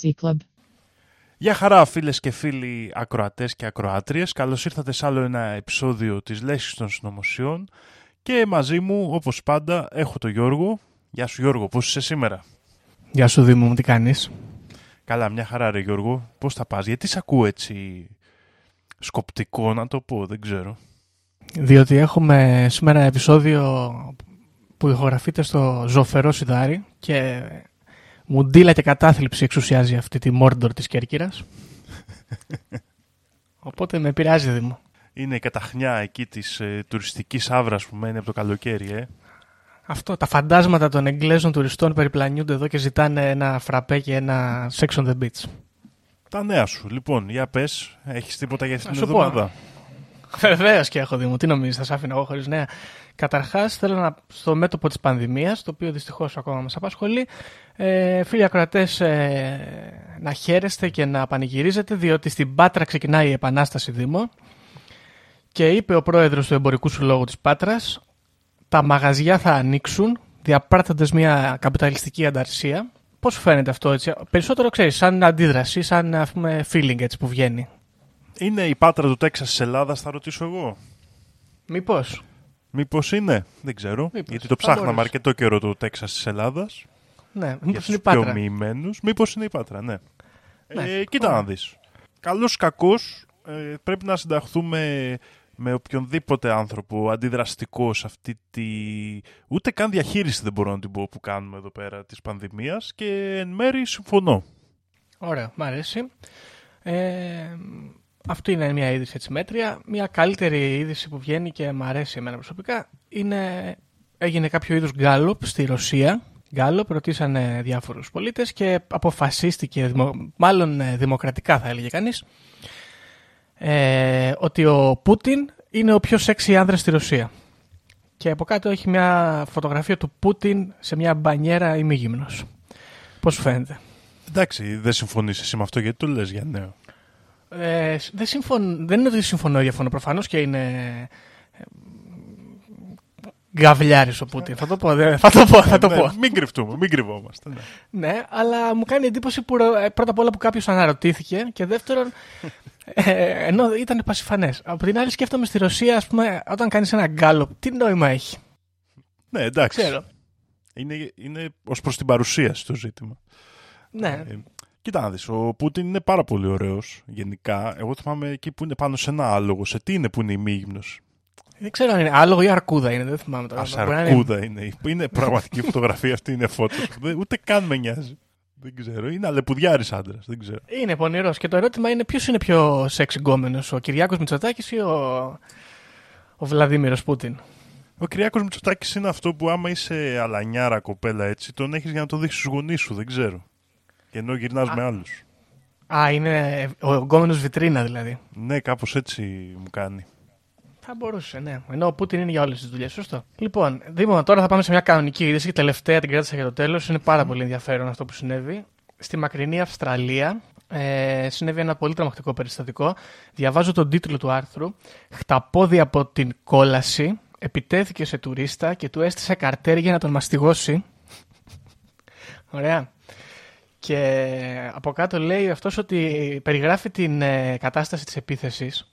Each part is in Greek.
Conspiracy Club. Γεια χαρά φίλες και φίλοι ακροατές και ακροάτριες. Καλώς ήρθατε σε άλλο ένα επεισόδιο της Λέσχης των Συνωμοσιών και μαζί μου όπως πάντα έχω τον Γιώργο. Γεια σου Γιώργο, πώς είσαι σήμερα; Γεια σου Δήμο μου, τι κάνεις; Καλά, μια χαρά ρε Γιώργο. Πώς θα πας, γιατί σε ακούω έτσι σκοπτικό να το πω, δεν ξέρω. Διότι έχουμε σήμερα επεισόδιο που ηχογραφείται στο ζωφερό σιδάρι και μουντίλα και κατάθλιψη εξουσιάζει αυτή τη Μόρντορ της Κέρκυρας. Οπότε με επηρεάζει Δήμο. Είναι η καταχνιά εκεί της ε, τουριστικής άβρας που μένει από το καλοκαίρι, ε. Αυτό, τα φαντάσματα των Εγγλέζων τουριστών περιπλανιούνται εδώ και ζητάνε ένα φραπέ και ένα sex on the beach. Τα νέα σου. Λοιπόν, για πες, έχεις τίποτα για αυτήν Να την σου πω. εβδομάδα; Βεβαίως και έχω Δήμο. Τι νομίζεις, θα σε άφηνα εγώ χωρίς νέα; Καταρχάς, θέλω να στο μέτωπο της πανδημίας, το οποίο δυστυχώς ακόμα μας απασχολεί, ε, φίλοι ακροατές, ε, να χαίρεστε και να πανηγυρίζετε, διότι στην Πάτρα ξεκινάει η Επανάσταση Δήμο. Και είπε ο πρόεδρος του Εμπορικού Συλλόγου της Πάτρας, τα μαγαζιά θα ανοίξουν, διαπράττοντας μια καπιταλιστική ανταρσία. Πώς σου φαίνεται αυτό έτσι, περισσότερο ξέρεις, σαν αντίδραση, σαν ας πούμε feeling έτσι που βγαίνει. Είναι η πάτρα του Τέξας της Ελλάδας, θα ρωτήσω εγώ. Μήπως. Μήπως είναι, δεν ξέρω. Μήπως. Γιατί το Θα ψάχναμε μπορείς. αρκετό καιρό το Τέξας της Ελλάδας. Ναι, για μήπως τους είναι η πιο Πάτρα. μοιημένους. Μήπως είναι η Πάτρα, ναι. Ναι. Ε, κοίτα να δεις. Καλός κακός ε, πρέπει να συνταχθούμε με οποιονδήποτε άνθρωπο αντιδραστικό σε αυτή τη... Ούτε καν διαχείριση δεν μπορώ να την πω που κάνουμε εδώ πέρα της πανδημίας και εν μέρη συμφωνώ. Ωραία, μ' αρέσει. Ε, αυτή είναι μια είδηση έτσι μέτρια. Μια καλύτερη είδηση που βγαίνει και μ' αρέσει εμένα προσωπικά είναι έγινε κάποιο είδους γκάλωπ στη Ρωσία. Γκάλωπ, ρωτήσανε διάφορους πολίτες και αποφασίστηκε, δημο- μάλλον ε, δημοκρατικά θα έλεγε κανείς, ε, ότι ο Πούτιν είναι ο πιο σεξι άνδρας στη Ρωσία. Και από κάτω έχει μια φωτογραφία του Πούτιν σε μια μπανιέρα ημίγυμνος. Πώς σου φαίνεται; Εντάξει, δεν συμφωνείς εσύ με αυτό γιατί το λες για νέο; Ε, δεν, συμφων... δεν είναι ότι συμφωνώ ή διαφωνώ. Προφανώς και είναι. ε, Γκαβλιάρη ο Πούτιν. Θα το πω. δε- Θα το πω. Θα το Ναι, πω. μην κρυφτούμε, μην κρυβόμαστε. Ναι. Ναι, αλλά μου κάνει εντύπωση που ρω- ε, πρώτα απ' όλα που κάποιος αναρωτήθηκε και δεύτερον. Ε, ενώ ήταν πασιφανές. Από την άλλη, σκέφτομαι στη Ρωσία, ας πούμε, όταν κάνεις ένα γκάλωπ, τι νόημα έχει; ναι, εντάξει. Ξέρω. Είναι, είναι ως προς την παρουσίαση το ζήτημα. Ναι. Ε, κοίτα να δεις, ο Πούτιν είναι πάρα πολύ ωραίος γενικά. Εγώ θυμάμαι εκεί που είναι πάνω σε ένα άλογο. Σε τι είναι που είναι ημίγυμνος. Δεν ξέρω αν είναι άλογο ή αρκούδα είναι, δεν θυμάμαι τώρα. Μπορεί να είναι- Ασαρκούδα είναι. Είναι πραγματική φωτογραφία αυτή, είναι φώτο. Ούτε καν με νοιάζει. Δεν ξέρω. Είναι αλεπουδιάρης άντρας. Δεν ξέρω. Είναι πονηρός. Και το ερώτημα είναι ποιος είναι πιο σεξ γκόμενος, ο Κυριάκος Μητσοτάκης ή ο, ο Βλαδίμηρος Πούτιν; Ο Κυριάκος Μητσοτάκης είναι αυτό που άμα είσαι αλανιάρα κοπέλα έτσι, τον έχεις για να το δείξεις στους γονείς σου. Δεν ξέρω. Και ενώ γυρνάς με άλλους. Α, είναι ο γκόμενος βιτρίνα δηλαδή. Ναι, κάπως έτσι μου κάνει. Θα μπορούσε, ναι. Ενώ ο Πούτιν είναι για όλες τις δουλειές, σωστό. Λοιπόν, Δήμο, τώρα θα πάμε σε μια κανονική είδηση και τελευταία την κράτησα για το τέλος. Είναι πάρα πολύ ενδιαφέρον αυτό που συνέβη. Στη μακρινή Αυστραλία ε, συνέβη ένα πολύ τρομακτικό περιστατικό. Διαβάζω τον τίτλο του άρθρου. Χταπόδι από την κόλαση επιτέθηκε σε τουρίστα και του έστησε καρτέρι για να τον μαστιγώσει. Ωραία. Και από κάτω λέει αυτός ότι περιγράφει την ε, κατάσταση της επίθεσης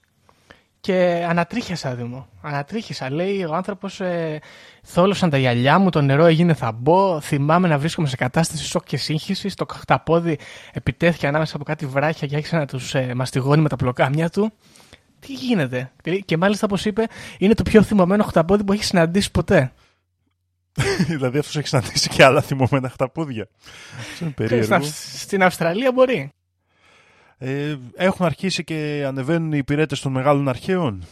και ανατρίχιασα, Δήμο. Ανατρίχιασα. Λέει ο άνθρωπος, ε, θόλωσαν τα γυαλιά μου, το νερό έγινε θαμπό. Θυμάμαι να βρίσκομαι σε κατάσταση σοκ και σύγχυσης. Το χταπόδι επιτέθηκε ανάμεσα από κάτι βράχια και άρχισε να τους ε, μαστιγώνει με τα πλοκάμια του. Τι γίνεται; Και μάλιστα, όπως είπε, είναι το πιο θυμωμένο χταπόδι που έχεις συναντήσει ποτέ. δηλαδή αυτός έχει συναντήσει και άλλα θυμωμένα χταπόδια. Αυτό είναι Στην, περίεργο. Αυ- στην Αυστραλία μπορεί. Ε, έχουν αρχίσει και ανεβαίνουν οι υπηρέτες των μεγάλων αρχαίων.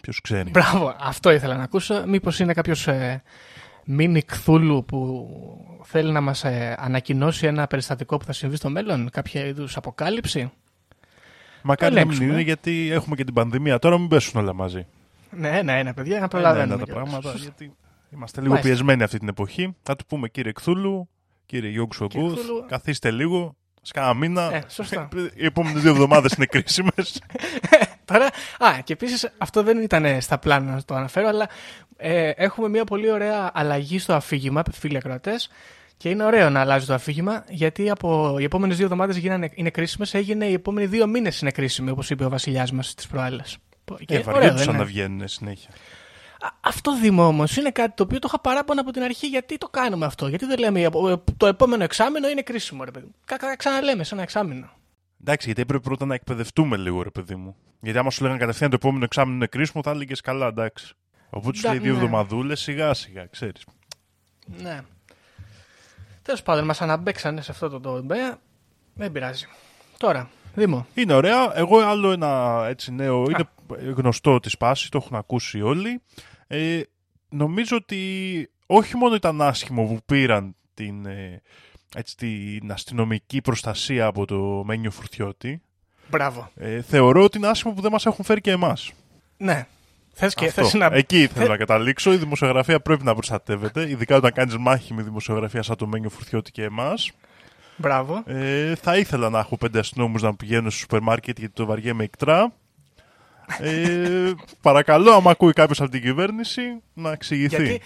Ποιος ξέρει. Μπράβο, αυτό ήθελα να ακούσω. Μήπως είναι κάποιος ε, μίνι κθούλου που θέλει να μας ε, ανακοινώσει ένα περιστατικό που θα συμβεί στο μέλλον, κάποια είδους αποκάλυψη; Μακάρι να μην ελέγξουμε. είναι γιατί έχουμε και την πανδημία. Τώρα μην πέσουν όλα μαζί. Ναι, ναι, ναι, παιδιά, να Ένα-ένα προλαβαίνουμε. τα κιόλας. πράγματα. Σωστά. Γιατί είμαστε λίγο Μάλιστα. πιεσμένοι αυτή την εποχή. Θα του πούμε κύριε Κθούλου, κύριε Γιώργου Κύριε Σογκούθ, Κθούλου. καθίστε λίγο. Σκάνα μήνα. Ε, σωστά. Οι επόμενες δύο εβδομάδες είναι κρίσιμες. Τώρα, α, και επίσης αυτό δεν ήταν στα πλάνα να το αναφέρω, αλλά ε, έχουμε μια πολύ ωραία αλλαγή στο αφήγημα, φίλοι ακροατές. Και είναι ωραίο να αλλάζει το αφήγημα, γιατί από οι επόμενες δύο εβδομάδες είναι κρίσιμες, έγινε οι επόμενοι δύο μήνες είναι κρίσιμοι, όπως είπε ο βασιλιάς μας τι προάλλες. Και βαριόντουσαν να βγαίνουν συνέχεια. Αυτό Δήμο όμως είναι κάτι το οποίο το είχα παράπονα από την αρχή. Γιατί το κάνουμε αυτό, Γιατί δεν λέμε το επόμενο εξάμεινο είναι κρίσιμο, ρε παιδί μου. Ξαναλέμε σε ένα εξάμεινο. Εντάξει, γιατί έπρεπε πρώτα να εκπαιδευτούμε λίγο, ρε παιδί μου. Γιατί άμα σου λέγανε κατευθείαν το επόμενο εξάμεινο είναι κρίσιμο, θα έλεγες καλά, εντάξει. Οπότε σου λέει δύο ναι. εβδομαδούλες, σιγά σιγά, ξέρεις. Ναι. Τέλος πάντων, μας αναμπέξανε σε αυτό το τομέα. Δεν πειράζει. Τώρα, Δήμο. Είναι ωραία. Εγώ άλλο ένα έτσι νέο. Είναι γνωστό της σπάση, το έχουν ακούσει όλοι. Ε, νομίζω ότι όχι μόνο ήταν άσχημο που πήραν την, ε, έτσι, την αστυνομική προστασία από το Μένιο Φουρτιώτη. Μπράβο. Ε, θεωρώ ότι είναι άσχημο που δεν μας έχουν φέρει και εμάς. Ναι. Θες και, θες να... Εκεί θέλω να καταλήξω. Η δημοσιογραφία πρέπει να προστατεύεται, ειδικά όταν κάνεις μάχη με δημοσιογραφία σαν το Μένιο Φουρτιώτη και εμάς. Μπράβο. Ε, θα ήθελα να έχω πέντε αστυνόμους να πηγαίνω στο σούπερ μάρκετ γιατί το βαριέμαι εκτρά. Ε, παρακαλώ, άμα ακούει κάποιος από την κυβέρνηση, να εξηγηθεί. Γιατί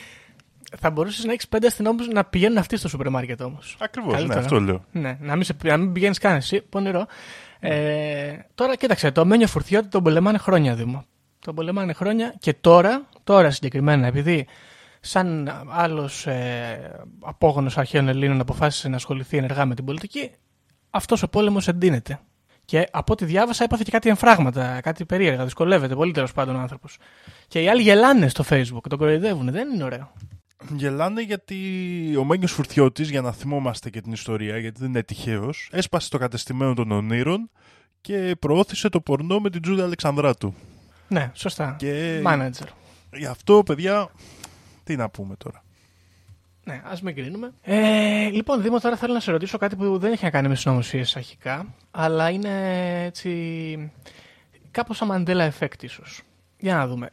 θα μπορούσες να έχεις πέντε αστυνόμους να πηγαίνουν αυτοί στο σούπερ μάρκετ όμως. Ακριβώς, ναι, αυτό λέω. Ναι, να μην, μην πηγαίνεις καν εσύ, πονηρό. Ε, τώρα κοίταξε, το Μένιο Φουρτιώτη τον πολεμάνε χρόνια, Δήμο. Τον πολεμάνε χρόνια και τώρα, τώρα συγκεκριμένα, επειδή σαν άλλος ε, απόγονος αρχαίων Ελλήνων αποφάσισε να ασχοληθεί ενεργά με την πολιτική, αυτός ο πόλεμος εντείνεται. Και από ό,τι διάβασα, έπαθε και κάτι εμφράγματα, κάτι περίεργα. Δυσκολεύεται πολύ τέλος πάντων ο άνθρωπος. Και οι άλλοι γελάνε στο Facebook, τον κοροϊδεύουν. Δεν είναι ωραίο. Γελάνε γιατί ο Μένιο Φουρτιώτης, για να θυμόμαστε και την ιστορία, γιατί δεν είναι τυχαίος, έσπασε το κατεστημένο των ονείρων και προώθησε το πορνό με την Τζούδα Αλεξανδράτου. Ναι, σωστά. Και... Manager. Γι' αυτό, παιδιά, τι να πούμε τώρα. Ναι, ας μην κρίνουμε. Ε, λοιπόν, Δήμο, τώρα θέλω να σε ρωτήσω κάτι που δεν έχει να κάνει με συνωμοσίε αρχικά, αλλά είναι έτσι. κάπως σαν Mandela Effect, ίσως. Για να δουμε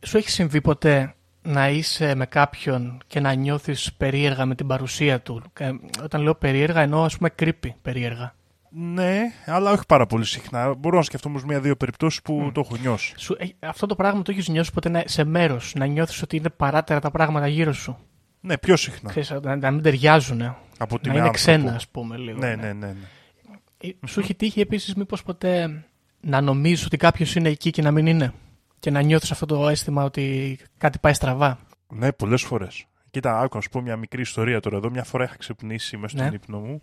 Σου έχει συμβεί ποτέ να είσαι με κάποιον και να νιώθεις περίεργα με την παρουσία του; Ε, όταν λέω περίεργα εννοώ ας πούμε creepy περίεργα. Ναι, αλλά όχι πάρα πολύ συχνά. Μπορώ να σκεφτώ όμω μία-δύο περιπτώσεις που το έχω νιώσει. Σου, ε, αυτό το πράγμα το έχεις νιώσει ποτέ σε μέρος, να νιώθεις ότι είναι παράτερα τα πράγματα γύρω σου; Ναι, πιο συχνά. Ξέρεις, να, να μην ταιριάζουν. Από να είναι ξένα, ας πούμε, λίγο. Ναι, ναι, ναι. ναι. Ε, σου έχει τύχει επίσης, μήπως ποτέ να νομίζεις ότι κάποιος είναι εκεί και να μην είναι; Και να νιώθεις αυτό το αίσθημα ότι κάτι πάει στραβά; Ναι, πολλές φορές. Κοίτα, άκου να σου πω μια μικρή ιστορία τώρα εδώ. Μια φορά είχα ξυπνήσει μέσα στον ναι. ύπνο μου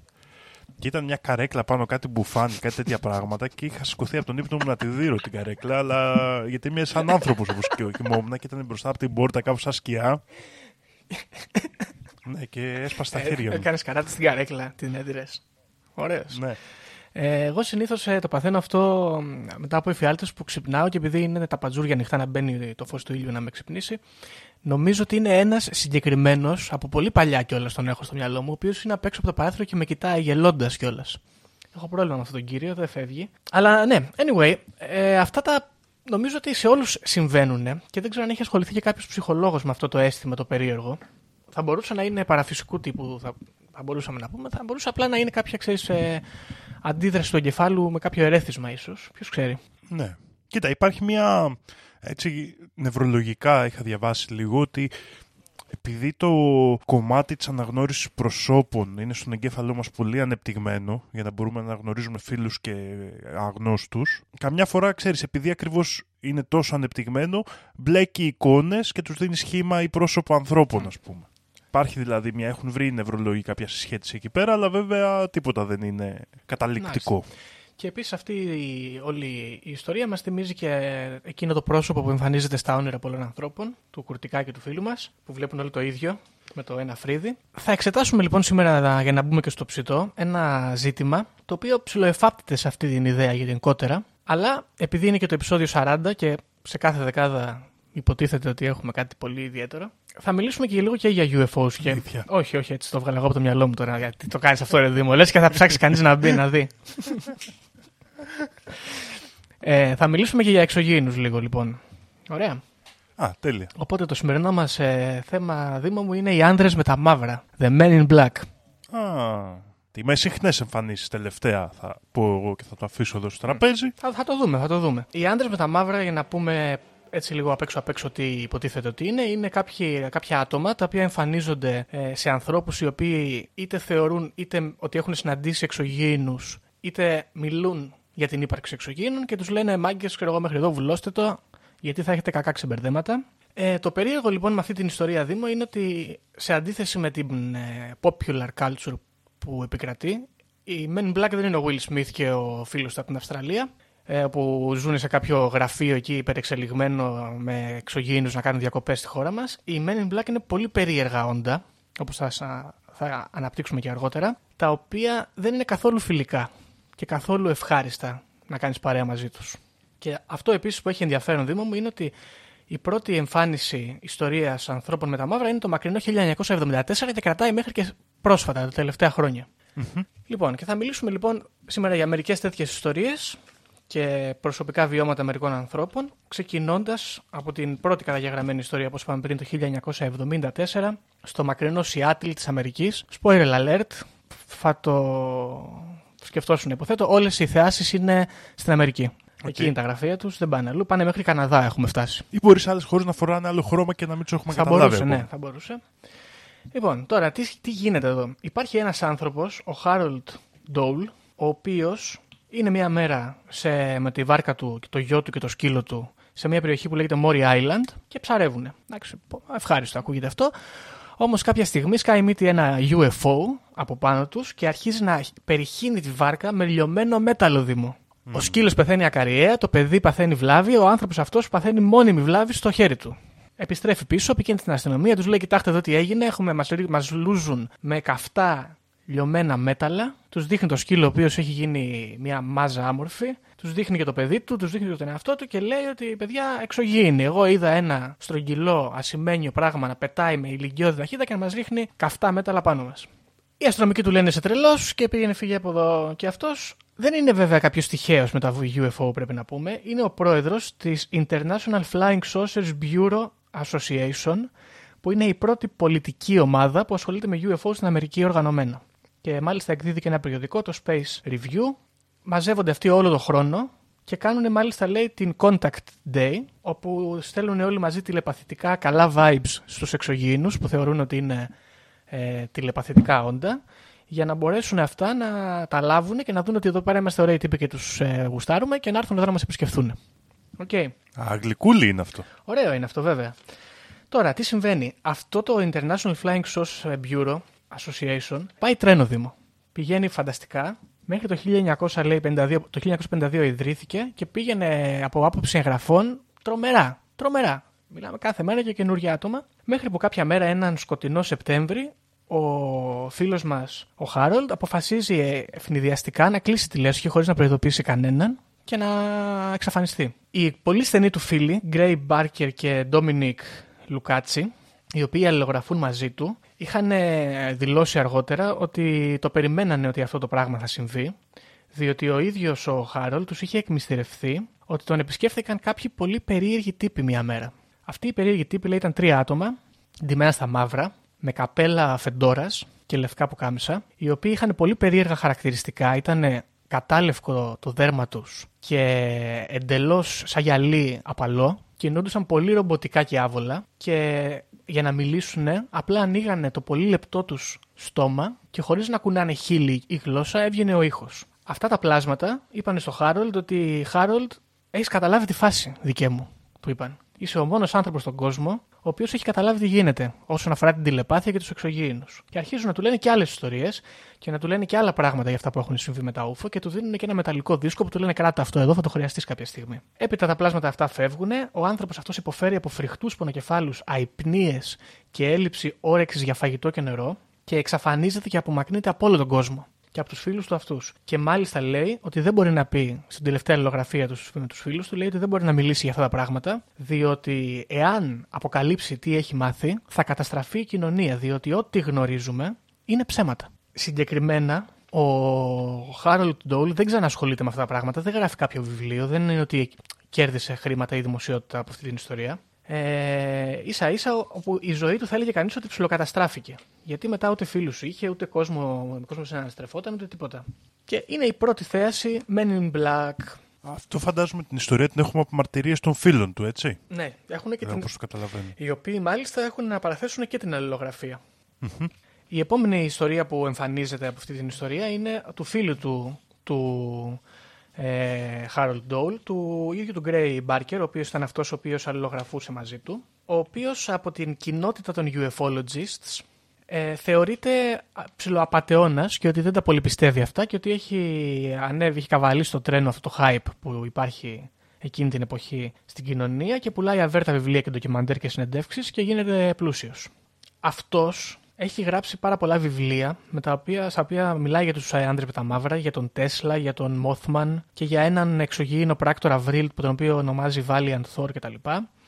και ήταν μια καρέκλα πάνω, κάτι μπουφάνι, κάτι τέτοια πράγματα. Και είχα σηκωθεί από τον ύπνο μου να τη δείρω την καρέκλα. Αλλά γιατί είμαι σαν άνθρωπος όπως κοιμόμουν και ήταν μπροστά από την πόρτα κάπου σαν σκιά. Ναι, και έσπασε τα ε, χέρια μου. Έκανες καράτη στην καρέκλα, την έδιρε. Ωραίος. Ναι. Ε, εγώ συνήθως ε, το παθαίνω αυτό μετά από εφιάλτες που ξυπνάω και επειδή είναι τα παντζούρια ανοιχτά να μπαίνει το φως του ήλιου να με ξυπνήσει. Νομίζω ότι είναι ένας συγκεκριμένος, από πολύ παλιά κιόλας τον έχω στο μυαλό μου, ο οποίος είναι απ' έξω από το παράθυρο και με κοιτάει γελώντας κιόλας. Έχω πρόβλημα με αυτόν τον κύριο, δεν φεύγει. Αλλά ναι, anyway, ε, αυτά τα νομίζω ότι σε όλους συμβαίνουν και δεν ξέρω αν έχει ασχοληθεί και κάποιος ψυχολόγος με αυτό το αίσθημα το περίεργο. Θα μπορούσε να είναι παραφυσικού τύπου, θα, θα μπορούσαμε να πούμε. Θα μπορούσε απλά να είναι κάποια ξέρεις, ε, αντίδραση του εγκεφάλου με κάποιο ερέθισμα, ίσως. Ποιος ξέρει. Ναι. Κοίτα, υπάρχει μια έτσι νευρολογικά είχα διαβάσει λίγο ότι επειδή το κομμάτι της αναγνώρισης προσώπων είναι στον εγκέφαλό μας πολύ ανεπτυγμένο για να μπορούμε να αναγνωρίζουμε φίλους και αγνώστους καμιά φορά ξέρεις επειδή ακριβώς είναι τόσο ανεπτυγμένο μπλέκει εικόνες και τους δίνει σχήμα ή πρόσωπο ανθρώπων ας πούμε. Υπάρχει δηλαδή μια, έχουν βρει νευρολογικά κάποια συσχέτιση εκεί πέρα, αλλά βέβαια τίποτα δεν είναι καταληκτικό. Και επίσης αυτή η, όλη η ιστορία μας θυμίζει και εκείνο το πρόσωπο που εμφανίζεται στα όνειρα πολλών ανθρώπων, του Κουρτικά και του φίλου μας, που βλέπουν όλοι το ίδιο, με το ένα φρύδι. Θα εξετάσουμε λοιπόν σήμερα, για να μπούμε και στο ψητό, ένα ζήτημα το οποίο ψιλοεφάπτεται σε αυτή την ιδέα γενικότερα, αλλά επειδή είναι και το επεισόδιο 40 και σε κάθε δεκάδα υποτίθεται ότι έχουμε κάτι πολύ ιδιαίτερο. Θα μιλήσουμε και λίγο και για UFOs. Και... Όχι, όχι, έτσι το βγάλω εγώ από το μυαλό μου τώρα. Γιατί το κάνεις αυτό, ρε Δήμο. Λες και θα ψάξεις κανείς να μπει να δει. ε, θα μιλήσουμε και για εξωγήινους λίγο, λοιπόν. Ωραία. Α, τέλεια. Οπότε το σημερινό μας ε, θέμα, Δήμο μου, είναι οι άντρε με τα μαύρα. The Men in Black. Α, τι με συχνές εμφανίσεις τελευταία θα πω εγώ και θα το αφήσω εδώ στο τραπέζι. Θα, θα το δούμε, θα το δούμε. Οι άντρε με τα μαύρα, για να πούμε έτσι λίγο απ' έξω απ' έξω τι υποτίθεται ότι είναι. Είναι κάποιοι, κάποια άτομα τα οποία εμφανίζονται ε, σε ανθρώπους οι οποίοι είτε θεωρούν είτε ότι έχουν συναντήσει εξωγήινους είτε μιλούν για την ύπαρξη εξωγήινων και τους λένε μάγκες, ξέρω εγώ μέχρι εδώ βουλώστε το γιατί θα έχετε κακά ξεμπερδέματα. Ε, το περίεργο λοιπόν με αυτή την ιστορία Δήμο είναι ότι σε αντίθεση με την ε, popular culture που επικρατεί, η Men in Black δεν είναι ο Will Smith και ο φίλος του από την Αυστραλία, ε, που ζουν σε κάποιο γραφείο εκεί υπερεξελιγμένο με εξωγήινους να κάνουν διακοπές στη χώρα μας. Οι Men in Black είναι πολύ περίεργα όντα, όπως θα, θα αναπτύξουμε και αργότερα, τα οποία δεν είναι καθόλου φιλικά και καθόλου ευχάριστα να κάνεις παρέα μαζί τους. Και αυτό επίσης που έχει ενδιαφέρον Δήμο μου είναι ότι η πρώτη εμφάνιση ιστορίας ανθρώπων με τα μαύρα είναι το μακρινό 1974 και κρατάει μέχρι και πρόσφατα, τα τελευταία χρόνια. Mm-hmm. Λοιπόν, και θα μιλήσουμε λοιπόν σήμερα για μερικές τέτοιες ιστορίες και προσωπικά βιώματα μερικών ανθρώπων, ξεκινώντας από την πρώτη καταγεγραμμένη ιστορία, όπως είπαμε πριν, το 1974, στο μακρινό Σιάτλ της Αμερικής. Spoiler alert, θα το σκεφτόσουν υποθέτω, όλες οι θεάσεις είναι στην Αμερική. Okay. Εκεί είναι τα γραφεία τους, δεν πάνε αλλού. Πάνε μέχρι Καναδά έχουμε φτάσει. Ή μπορεί άλλες χώρες να φοράνε άλλο χρώμα και να μην τους έχουμε θα καταλάβει. Μπορούσε, ναι, θα μπορούσε. Λοιπόν, τώρα τι, τι γίνεται εδώ; Υπάρχει ένας άνθρωπος, ο Χάρολτ Ντόουλ, ο οποίος είναι μία μέρα σε, με τη βάρκα του, το γιο του και το σκύλο του σε μια περιοχή που λέγεται Mori Island και ψαρεύουν. Εντάξει, ευχάριστο, ακούγεται αυτό. Όμως κάποια στιγμή σκάει μύτη ένα UFO από πάνω τους και αρχίζει να περιχύνει τη βάρκα με λιωμένο μέταλλο δήμο. Ο σκύλος πεθαίνει ακαριέα, το παιδί παθαίνει βλάβη, ο άνθρωπος αυτός παθαίνει μόνιμη βλάβη στο χέρι του. Επιστρέφει πίσω, πηγαίνει στην αστυνομία, τους λέει: Κοιτάξτε εδώ τι έγινε. Έχουμε, μας, λούζουν με καυτά λιωμένα μέταλλα. Τους δείχνει το σκύλο, ο οποίος έχει γίνει μια μάζα άμορφη. Τους δείχνει και το παιδί του, τους δείχνει και τον εαυτό του και λέει ότι παιδιά εξωγήινη. Εγώ είδα ένα στρογγυλό, ασημένιο πράγμα να πετάει με ηλικιώδη ταχύτητα και να μας ρίχνει καυτά μέταλλα πάνω μας. Οι αστυνομικοί του λένε σε τρελός και πήγαινε φύγει από εδώ. Και αυτός δεν είναι βέβαια κάποιος τυχαίος με τα UFO, πρέπει να πούμε. Είναι ο πρόεδρος της International Flying Saucers Bureau Association, που είναι η πρώτη πολιτική ομάδα που ασχολείται με UFO στην Αμερική οργανωμένα. Και μάλιστα εκδίδει και ένα περιοδικό, το Space Review. Μαζεύονται αυτοί όλο τον χρόνο και κάνουν μάλιστα λέει την Contact Day, όπου στέλνουν όλοι μαζί τηλεπαθητικά καλά vibes στους εξωγήινους που θεωρούν ότι είναι ε, τηλεπαθητικά όντα για να μπορέσουν αυτά να τα λάβουν και να δουν ότι εδώ πέρα είμαστε ωραίοι τύποι και τους ε, γουστάρουμε και να έρθουν εδώ να μας επισκεφθούν. Okay. Αγγλικούλη είναι αυτό. Ωραίο είναι αυτό, βέβαια. Τώρα, τι συμβαίνει; Αυτό το International Flying Sauce Bureau Association πάει τρένο Δήμο. Πηγαίνει φανταστικά. Μέχρι το 1952, το 1952 ιδρύθηκε και πήγαινε από άποψη εγγραφών τρομερά. Τρομερά. Μιλάμε κάθε μέρα για καινούργια άτομα. Μέχρι που κάποια μέρα, έναν σκοτεινό Σεπτέμβρη, ο φίλος μας, ο Χάρολντ, αποφασίζει ευνηδιαστικά να κλείσει τη λέσχη χωρίς να προειδοποιήσει κανέναν και να εξαφανιστεί. Οι πολύ στενοί του φίλοι, Γκρέι Μπάρκερ και Ντόμινικ Λουκάτσι, οι οποίοι αλληλογραφούν μαζί του, είχαν ε, δηλώσει αργότερα ότι το περιμένανε ότι αυτό το πράγμα θα συμβεί, διότι ο ίδιος ο Χάρολ τους είχε εκμυστηρευθεί ότι τον επισκέφθηκαν κάποιοι πολύ περίεργοι τύποι μία μέρα. Αυτοί οι περίεργοι τύποι λέει, ήταν τρία άτομα, ντυμένα στα μαύρα, με καπέλα φεντόρας και λευκά πουκάμισα, οι οποίοι είχαν πολύ περίεργα χαρακτηριστικά. Ήταν κατάλευκο το δέρμα τους και εντελώς σαν γυαλί απαλό. Κινούντουσαν πολύ ρομποτικά και άβολα και για να μιλήσουν απλά ανοίγανε το πολύ λεπτό τους στόμα και χωρίς να κουνάνε χείλη ή γλώσσα έβγαινε ο ήχος. Αυτά τα πλάσματα είπαν στο Χάρολντ ότι Χάρολντ έχεις καταλάβει τη φάση δικέ μου, του είπαν. Είσαι ο μόνος άνθρωπος στον κόσμο ο οποίος έχει καταλάβει τι γίνεται όσον αφορά την τηλεπάθεια και τους εξωγήινους. Και αρχίζουν να του λένε και άλλες ιστορίες και να του λένε και άλλα πράγματα για αυτά που έχουν συμβεί με τα ούφο και του δίνουν και ένα μεταλλικό δίσκο που του λένε κράτα αυτό εδώ, θα το χρειαστείς κάποια στιγμή. Έπειτα τα πλάσματα αυτά φεύγουν, ο άνθρωπος αυτός υποφέρει από φρικτούς πονοκεφάλους, αϊπνίες και έλλειψη όρεξης για φαγητό και νερό και εξαφανίζεται και απομακρύνεται από όλο τον κόσμο και από τους φίλους του αυτούς. Και μάλιστα λέει ότι δεν μπορεί να πει στην τελευταία αλληλογραφία τους με τους φίλους του, λέει ότι δεν μπορεί να μιλήσει για αυτά τα πράγματα, διότι εάν αποκαλύψει τι έχει μάθει, θα καταστραφεί η κοινωνία, διότι ό,τι γνωρίζουμε είναι ψέματα. Συγκεκριμένα, ο Χάρολτ Ντόουλ δεν ξανασχολείται με αυτά τα πράγματα, δεν γράφει κάποιο βιβλίο, δεν είναι ότι κέρδισε χρήματα ή δημοσιότητα από αυτή την ιστορία ε, ίσα ίσα όπου η ζωή του θα έλεγε κανείς ότι ψιλοκαταστράφηκε. Γιατί μετά ούτε φίλους είχε, ούτε κόσμο, κόσμος συναναστρεφόταν, ούτε τίποτα. Και είναι η πρώτη θέαση Men in Black. Αυτό φαντάζομαι την ιστορία την έχουμε από μαρτυρίες των φίλων του, έτσι. Ναι, έχουν και την... Όπως το καταλαβαίνω. Οι οποίοι μάλιστα έχουν να παραθέσουν και την αλληλογραφία. Η επόμενη ιστορία που εμφανίζεται από αυτή την ιστορία είναι του φίλου του, του ε, Harold Dole, του ίδιου του Gray Barker, ο οποίος ήταν αυτός ο οποίος αλληλογραφούσε μαζί του, ο οποίος από την κοινότητα των ufologists ε, θεωρείται ψηλοαπατεώνας και ότι δεν τα πολύ πιστεύει αυτά και ότι έχει ανέβει, έχει καβαλεί στο τρένο αυτό το hype που υπάρχει εκείνη την εποχή στην κοινωνία και πουλάει αβέρτα βιβλία και ντοκιμαντέρ και συνεντεύξεις και γίνεται πλούσιος. Αυτός έχει γράψει πάρα πολλά βιβλία με τα οποία, στα οποία μιλάει για τους άντρες με τα μαύρα, για τον Τέσλα, για τον Μόθμαν και για έναν εξωγήινο πράκτορα Βρίλ που τον οποίο ονομάζει Valiant Thor κτλ.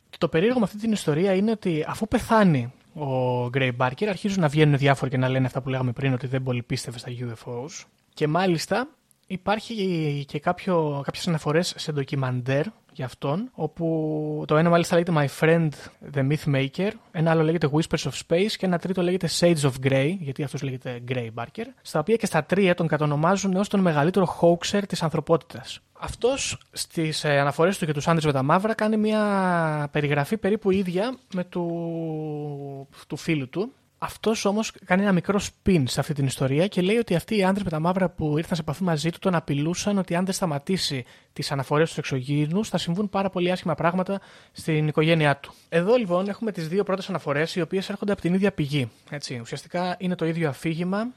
Και το περίεργο με αυτή την ιστορία είναι ότι αφού πεθάνει ο Γκρέι Μπάρκερ, αρχίζουν να βγαίνουν διάφοροι και να λένε αυτά που λέγαμε πριν, ότι δεν πολύ πίστευε στα UFOs. Και μάλιστα υπάρχει και κάποιο, κάποιες αναφορές σε ντοκιμαντέρ για αυτόν, όπου το ένα μάλιστα λέγεται My Friend the Mythmaker, ένα άλλο λέγεται Whispers of Space και ένα τρίτο λέγεται Sage of Grey, γιατί αυτός λέγεται Grey Barker, στα οποία και στα τρία τον κατονομάζουν ως τον μεγαλύτερο hoaxer της ανθρωπότητας. Αυτός στις ε, αναφορές του και τους άντρες με τα μαύρα κάνει μια περιγραφή περίπου ίδια με του, του φίλου του, αυτός όμως κάνει ένα μικρό spin σε αυτή την ιστορία και λέει ότι αυτοί οι άντρε με τα μαύρα που ήρθαν σε επαφή μαζί του τον απειλούσαν ότι αν δεν σταματήσει τις αναφορές του εξωγήινους θα συμβούν πάρα πολύ άσχημα πράγματα στην οικογένειά του. Εδώ λοιπόν έχουμε τις δύο πρώτες αναφορές οι οποίες έρχονται από την ίδια πηγή. Έτσι. Ουσιαστικά είναι το ίδιο αφήγημα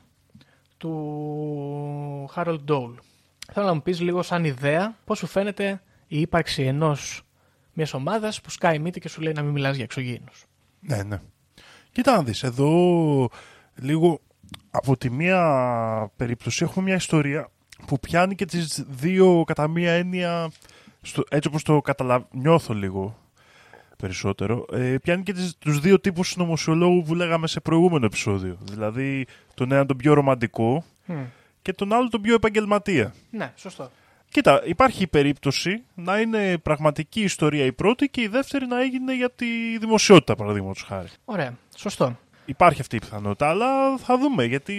του Harold Dole. Θέλω να μου πεις λίγο σαν ιδέα πώς σου φαίνεται η ύπαρξη ενός μιας ομάδας που σκάει μύτη και σου λέει να μην μιλάς για εξωγήινους. Ναι, ναι. Κοίτα να δεις, εδώ λίγο από τη μία περίπτωση έχουμε μια ιστορία που πιάνει και τις δύο κατά μία έννοια, στο, έτσι όπως το καταλαβ... νιώθω λίγο περισσότερο, ε, πιάνει και τις, τους δύο τύπους συνωμοσιολόγου που λέγαμε σε προηγούμενο επεισόδιο. Δηλαδή τον ένα τον πιο ρομαντικό και τον άλλο τον πιο επαγγελματία. Ναι, σωστό. Κοίτα, υπάρχει η περίπτωση να είναι πραγματική ιστορία η πρώτη και η δεύτερη να έγινε για τη δημοσιότητα, παραδείγματος χάρη. Ωραία. Σωστό. Υπάρχει αυτή η πιθανότητα, αλλά θα δούμε γιατί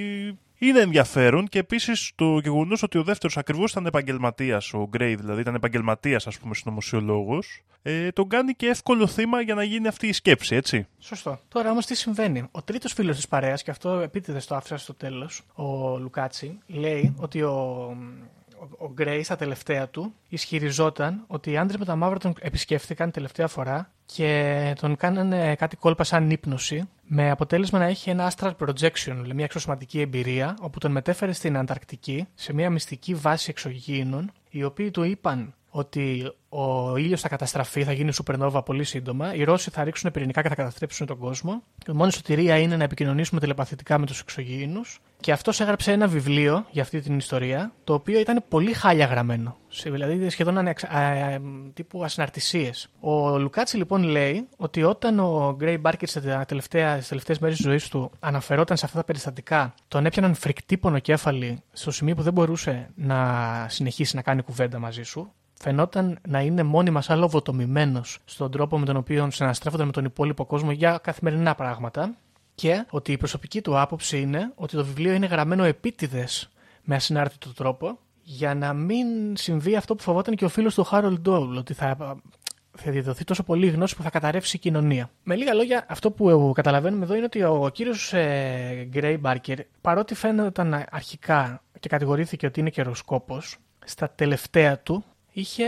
είναι ενδιαφέρον και επίσης το γεγονός ότι ο δεύτερος ακριβώς ήταν επαγγελματίας, ο Γκρέι δηλαδή ήταν επαγγελματίας, ας πούμε, συνωμοσιολόγος, ε, τον κάνει και εύκολο θύμα για να γίνει αυτή η σκέψη, έτσι. Σωστό. Τώρα όμως τι συμβαίνει. Ο τρίτος φίλος της παρέας, και αυτό επίτηδες το άφησα στο τέλος, ο Λουκάτσι, λέει ότι ο ο Γκρέι στα τελευταία του ισχυριζόταν ότι οι άντρες με τα μαύρα τον επισκέφθηκαν τελευταία φορά και τον κάνανε κάτι κόλπα σαν ύπνωση με αποτέλεσμα να έχει ένα astral projection, δηλαδή μια εξωσωματική εμπειρία, όπου τον μετέφερε στην Ανταρκτική σε μια μυστική βάση εξωγήινων, οι οποίοι του είπαν ότι ο ήλιος θα καταστραφεί, θα γίνει supernova πολύ σύντομα. Οι Ρώσοι θα ρίξουν πυρηνικά και θα καταστρέψουν τον κόσμο. Η μόνη σωτηρία είναι να επικοινωνήσουμε τηλεπαθητικά με τους εξωγήινους. Και αυτός έγραψε ένα βιβλίο για αυτή την ιστορία, το οποίο ήταν πολύ χάλια γραμμένο. Δηλαδή σχεδόν ανεξ... τύπου ασυναρτησίες. Ο Λουκάτσι λοιπόν λέει ότι όταν ο Γκρέι Μπάρκερ στις τελευταίες μέρες της ζωής του αναφερόταν σε αυτά τα περιστατικά, τον έπιαναν φρικτοί πονοκέφαλοι στο σημείο που δεν μπορούσε να συνεχίσει να κάνει κουβέντα μαζί σου φαινόταν να είναι μόνιμα σαν λοβοτομημένο στον τρόπο με τον οποίο συναστρέφονταν με τον υπόλοιπο κόσμο για καθημερινά πράγματα και ότι η προσωπική του άποψη είναι ότι το βιβλίο είναι γραμμένο επίτηδες με ασυνάρτητο τρόπο για να μην συμβεί αυτό που φοβόταν και ο φίλος του Χάρολ Ντόουλ, ότι θα, θα διαδοθεί τόσο πολύ γνώση που θα καταρρεύσει η κοινωνία. Με λίγα λόγια, αυτό που καταλαβαίνουμε εδώ είναι ότι ο κύριος Γκρέι Μπάρκερ, παρότι φαίνονταν αρχικά και κατηγορήθηκε ότι είναι καιροσκόπος, στα τελευταία του είχε,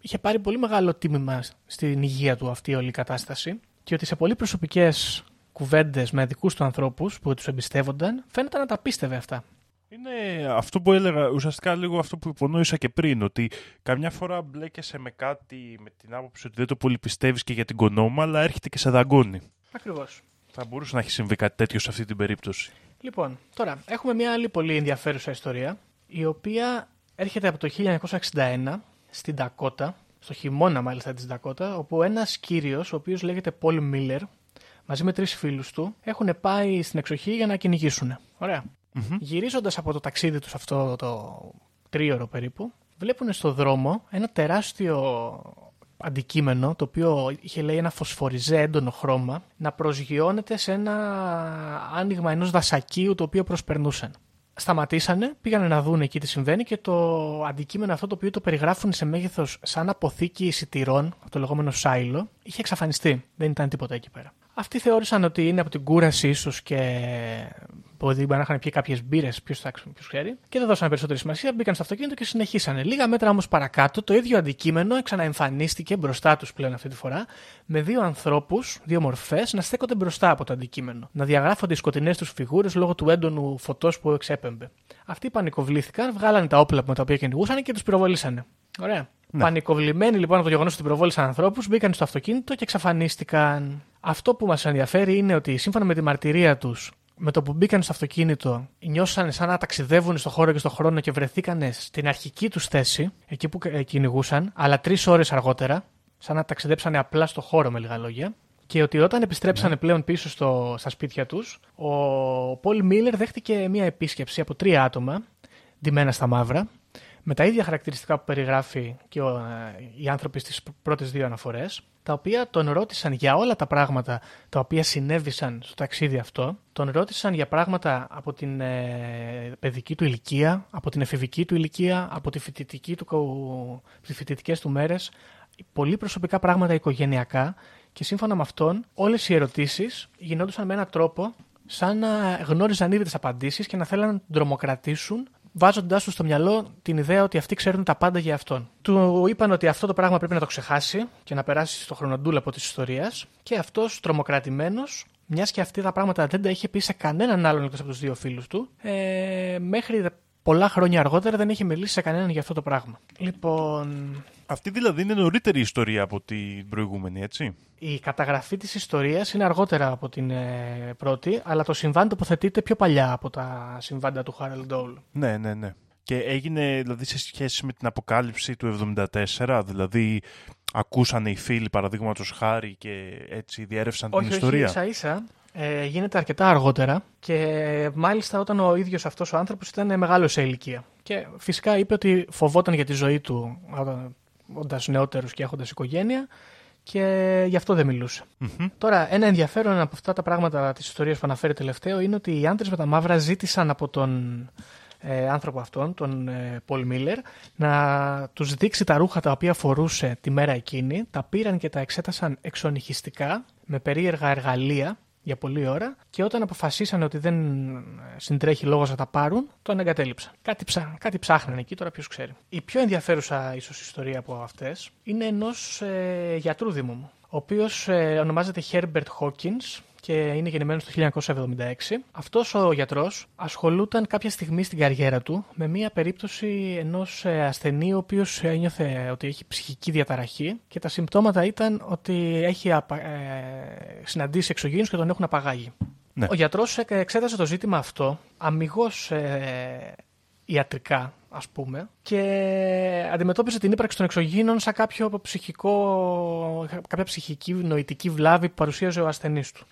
είχε πάρει πολύ μεγάλο τίμημα στην υγεία του αυτή η όλη κατάσταση και ότι σε πολύ προσωπικές κουβέντες με δικούς του ανθρώπους που τους εμπιστεύονταν, φαίνεται να τα πίστευε αυτά. Είναι αυτό που έλεγα, ουσιαστικά λίγο αυτό που υπονόησα και πριν, ότι καμιά φορά μπλέκεσαι με κάτι με την άποψη ότι δεν το πολύ πιστεύεις και για την κονόμα, αλλά έρχεται και σε δαγκώνει. Ακριβώς. Θα μπορούσε να έχει συμβεί κάτι τέτοιο σε αυτή την περίπτωση. Λοιπόν, τώρα έχουμε μια άλλη πολύ ενδιαφέρουσα ιστορία, η οποία έρχεται από το 1961 στην Τακότα, στο χειμώνα μάλιστα της Τακότα, όπου ένας κύριος, ο οποίος λέγεται Πολ Μίλλερ, μαζί με τρεις φίλους του, έχουν πάει στην εξοχή για να κυνηγήσουν. Ωραία. Mm-hmm. Γυρίζοντας από το ταξίδι τους αυτό το τρίωρο περίπου, βλέπουν στο δρόμο ένα τεράστιο αντικείμενο το οποίο είχε λέει ένα φωσφοριζέ έντονο χρώμα να προσγειώνεται σε ένα άνοιγμα ενός δασακίου το οποίο προσπερνούσαν. Σταματήσανε, πήγανε να δουν εκεί τι συμβαίνει και το αντικείμενο αυτό το οποίο το περιγράφουν σε μέγεθος σαν αποθήκη σιτηρών, το λεγόμενο σάιλο, είχε εξαφανιστεί. Δεν ήταν τίποτα εκεί πέρα. Αυτοί θεώρησαν ότι είναι από την κούραση ίσως και ότι μπορεί να είχαν πιει κάποιες μπύρες, ποιος ξέρει, και δεν δώσανε περισσότερη σημασία, μπήκαν στο αυτοκίνητο και συνεχίσανε. Λίγα μέτρα όμως παρακάτω, το ίδιο αντικείμενο ξαναεμφανίστηκε μπροστά τους πλέον αυτή τη φορά, με δύο ανθρώπους, δύο μορφές, να στέκονται μπροστά από το αντικείμενο. Να διαγράφονται οι σκοτεινές τους φιγούρες λόγω του έντονου φωτός που εξέπεμπε. Αυτοί πανικοβλήθηκαν, βγάλανε τα όπλα με τα οποία κυνηγούσαν και τους πυροβολήσανε. Ωραία. Ναι. Πανικοβλημένοι λοιπόν από το γεγονός ότι πυροβόλησαν ανθρώπους, μπήκαν στο αυτοκίνητο και εξαφανίστηκαν. Αυτό που μας ενδιαφέρει είναι ότι σύμφωνα με τη μαρτυρία τους, με το που μπήκαν στο αυτοκίνητο, νιώσαν σαν να ταξιδεύουν στον χώρο και στον χρόνο και βρεθήκαν στην αρχική τους θέση, εκεί που κυνηγούσαν, αλλά τρεις ώρες αργότερα, σαν να ταξιδέψανε απλά στο χώρο με λίγα λόγια. Και ότι όταν επιστρέψανε ναι. πλέον πίσω στο, στα σπίτια τους, ο Πολ Μίλλερ δέχτηκε μία επίσκεψη από τρία άτομα, ντυμένα στα μαύρα, με τα ίδια χαρακτηριστικά που περιγράφει και ο, ε, οι άνθρωποι στις πρώτες δύο αναφορές, τα οποία τον ρώτησαν για όλα τα πράγματα τα οποία συνέβησαν στο ταξίδι αυτό. Τον ρώτησαν για πράγματα από την ε, παιδική του ηλικία, από την εφηβική του ηλικία, από τη φοιτητική του, τις φοιτητικές του μέρες, πολύ προσωπικά πράγματα οικογενειακά και σύμφωνα με αυτόν όλες οι ερωτήσεις γινόντουσαν με έναν τρόπο σαν να γνώριζαν ήδη τις απαντήσεις και να θέλαν να τον τρομοκρατήσουν βάζοντάς τους στο μυαλό την ιδέα ότι αυτοί ξέρουν τα πάντα για αυτόν. Του είπαν ότι αυτό το πράγμα πρέπει να το ξεχάσει και να περάσει στο χρονοτούλαπο της ιστορίας και αυτός τρομοκρατημένος, μιας και αυτή τα πράγματα δεν τα είχε πει σε κανέναν άλλον εκτός από τους δύο φίλους του, ε, μέχρι πολλά χρόνια αργότερα δεν είχε μιλήσει σε κανέναν για αυτό το πράγμα. Λοιπόν. Αυτή δηλαδή είναι νωρίτερη ιστορία από την προηγούμενη, έτσι. Η καταγραφή της ιστορίας είναι αργότερα από την ε, πρώτη, αλλά το συμβάν τοποθετείται πιο παλιά από τα συμβάντα του Harold Dole. Ναι, ναι, ναι. Και έγινε δηλαδή σε σχέση με την αποκάλυψη του 1974, δηλαδή ακούσανε οι φίλοι παραδείγματος χάρη και έτσι διέρευσαν την ιστορία. Όχι, ίσα ίσα ε, γίνεται αρκετά αργότερα και μάλιστα όταν ο ίδιος αυτός ο άνθρωπος ήταν μεγάλος σε ηλικία. Και φυσικά είπε ότι φοβόταν για τη ζωή του όντας νεότερος και έχοντας οικογένεια και γι' αυτό δεν μιλουσε Τώρα, ένα ενδιαφέρον από αυτά τα πράγματα της ιστορίας που αναφέρει τελευταίο είναι ότι οι άντρες με τα μαύρα ζήτησαν από τον ε, άνθρωπο αυτόν, τον ε, Πολ Μίλλερ, να τους δείξει τα ρούχα τα οποία φορούσε τη μέρα εκείνη. Τα πήραν και τα εξέτασαν εξονυχιστικά με περίεργα εργαλεία για πολλή ώρα και όταν αποφασίσαν ότι δεν συντρέχει λόγος να τα πάρουν, τον εγκατέλειψαν. Κάτι, ψά, κάτι ψάχνανε εκεί, τώρα ποιος ξέρει. Η πιο ενδιαφέρουσα ίσως ιστορία από αυτές είναι ενός ε, γιατρού δήμου μου, ο οποίος ε, ονομάζεται Herbert Hawkins και είναι γεννημένος το 1976. Αυτός ο γιατρός ασχολούταν κάποια στιγμή στην καριέρα του με μια περίπτωση ενός ε, ασθενή ο οποίος ένιωθε ότι έχει ψυχική διαταραχή και τα συμπτώματα ήταν ότι έχει απα... ε, συναντήσει εξωγήινους και τον έχουν απαγάγει. Ναι. Ο γιατρός εξέτασε το ζήτημα αυτό αμυγός ε, ιατρικά ας πούμε, και αντιμετώπιζε την ύπαρξη των εξωγήινων σαν κάποιο ψυχικό, κάποια ψυχική νοητική βλάβη που παρουσίαζε ο ασθενής του.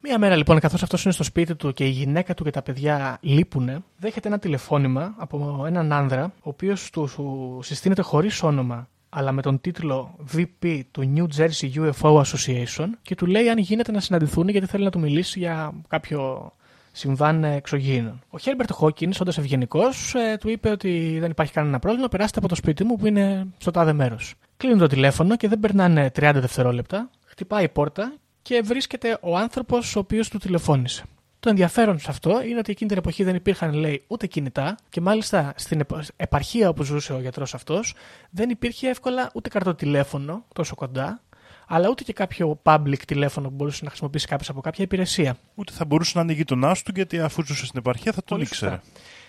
Μία μέρα λοιπόν, καθώς αυτός είναι στο σπίτι του και η γυναίκα του και τα παιδιά λείπουνε, δέχεται ένα τηλεφώνημα από έναν άνδρα, ο οποίος του συστήνεται χωρίς όνομα αλλά με τον τίτλο VP του New Jersey UFO Association και του λέει αν γίνεται να συναντηθούν γιατί θέλει να του μιλήσει για κάποιο συμβάν εξωγήινων. Ο Χέρμπερτ Χόκκιν, όντα ευγενικό, ε, του είπε ότι δεν υπάρχει κανένα πρόβλημα, περάστε από το σπίτι μου που είναι στο τάδε μέρος. Κλείνουν το τηλέφωνο και δεν περνάνε 30 δευτερόλεπτα. Χτυπάει η πόρτα και βρίσκεται ο άνθρωπος ο οποίος του τηλεφώνησε. Το ενδιαφέρον σε αυτό είναι ότι εκείνη την εποχή δεν υπήρχαν, λέει, ούτε κινητά και μάλιστα στην επαρχία όπου ζούσε ο γιατρός αυτός δεν υπήρχε εύκολα ούτε καρτοτηλέφωνο τόσο κοντά αλλά ούτε και κάποιο public τηλέφωνο που μπορούσε να χρησιμοποιήσει κάποιος από κάποια υπηρεσία. Ούτε θα μπορούσε να είναι γείτονά του, γιατί αφού ζούσε στην επαρχία θα τον Πολύ ήξερε.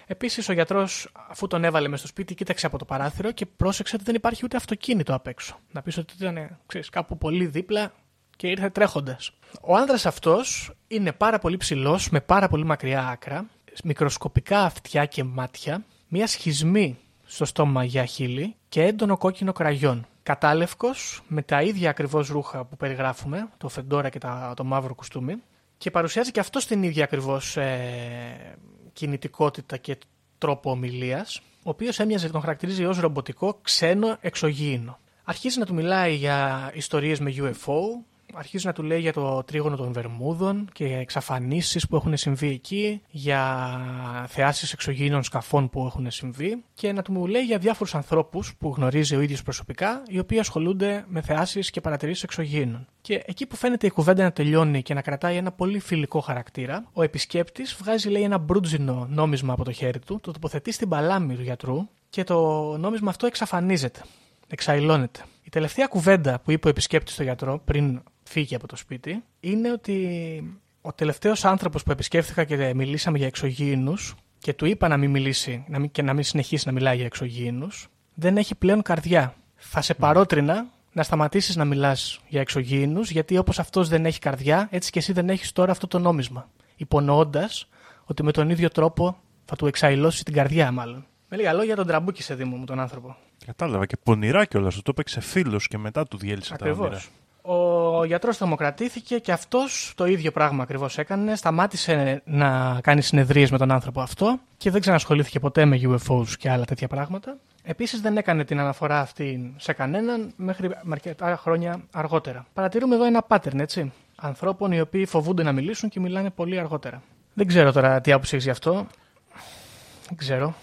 Επίσης, ο γιατρός, αφού τον έβαλε μες στο σπίτι, κοίταξε από το παράθυρο και πρόσεξε ότι δεν υπάρχει ούτε αυτοκίνητο απ' έξω. Να πεις ότι ήταν ξέρεις, κάπου πολύ δίπλα και ήρθε τρέχοντας. Ο άνδρας αυτός είναι πάρα πολύ ψηλός, με πάρα πολύ μακριά άκρα, μικροσκοπικά αυτιά και μάτια, μια σχισμή στο στόμα για χείλη και έντονο κόκκινο κραγιόν κατάλευκος με τα ίδια ακριβώς ρούχα που περιγράφουμε, το φεντόρα και το μαύρο κουστούμι και παρουσιάζει και αυτό την ίδια ακριβώς ε, κινητικότητα και τρόπο ομιλίας, ο οποίος έμοιαζε τον χαρακτηρίζει ως ρομποτικό ξένο εξωγήινο. Αρχίζει να του μιλάει για ιστορίες με UFO, αρχίζει να του λέει για το τρίγωνο των Βερμούδων και εξαφανίσεις που έχουν συμβεί εκεί, για θεάσεις εξωγήινων σκαφών που έχουν συμβεί και να του μου λέει για διάφορους ανθρώπους που γνωρίζει ο ίδιος προσωπικά, οι οποίοι ασχολούνται με θεάσεις και παρατηρήσεις εξωγήινων. Και εκεί που φαίνεται η κουβέντα να τελειώνει και να κρατάει ένα πολύ φιλικό χαρακτήρα, ο επισκέπτης βγάζει λέει ένα μπρούτζινο νόμισμα από το χέρι του, το τοποθετεί στην παλάμη του γιατρού και το νόμισμα αυτό εξαφανίζεται, εξαϊλώνεται. Η τελευταία κουβέντα που είπε ο επισκέπτης στο γιατρό πριν φύγει από το σπίτι είναι ότι ο τελευταίος άνθρωπος που επισκέφθηκα και μιλήσαμε για εξωγήινους και του είπα να μην μιλήσει να μην, και να μην συνεχίσει να μιλάει για εξωγήινους, δεν έχει πλέον καρδιά. Θα σε παρότρινα να σταματήσεις να μιλάς για εξωγήινους, γιατί όπως αυτός δεν έχει καρδιά, έτσι και εσύ δεν έχεις τώρα αυτό το νόμισμα. Υπονοώντας ότι με τον ίδιο τρόπο θα του εξαϊλώσει την καρδιά, μάλλον. Με λίγα λόγια, τον τραμπούκησε Δήμο μου τον άνθρωπο. Κατάλαβα και πονηρά κιόλας. Το έπαιξε φίλο και μετά του διέλυσε τα όνειρα. Ο γιατρός θερμοκρατήθηκε και αυτός το ίδιο πράγμα ακριβώς έκανε. Σταμάτησε να κάνει συνεδρίες με τον άνθρωπο αυτό και δεν ξανασχολήθηκε ποτέ με UFOs και άλλα τέτοια πράγματα. Επίσης δεν έκανε την αναφορά αυτή σε κανέναν μέχρι αρκετά χρόνια αργότερα. Παρατηρούμε εδώ ένα pattern, έτσι. Ανθρώπων οι οποίοι φοβούνται να μιλήσουν και μιλάνε πολύ αργότερα. Δεν ξέρω τώρα τι άποψη έχεις γι' αυτό. Δεν ξέρω.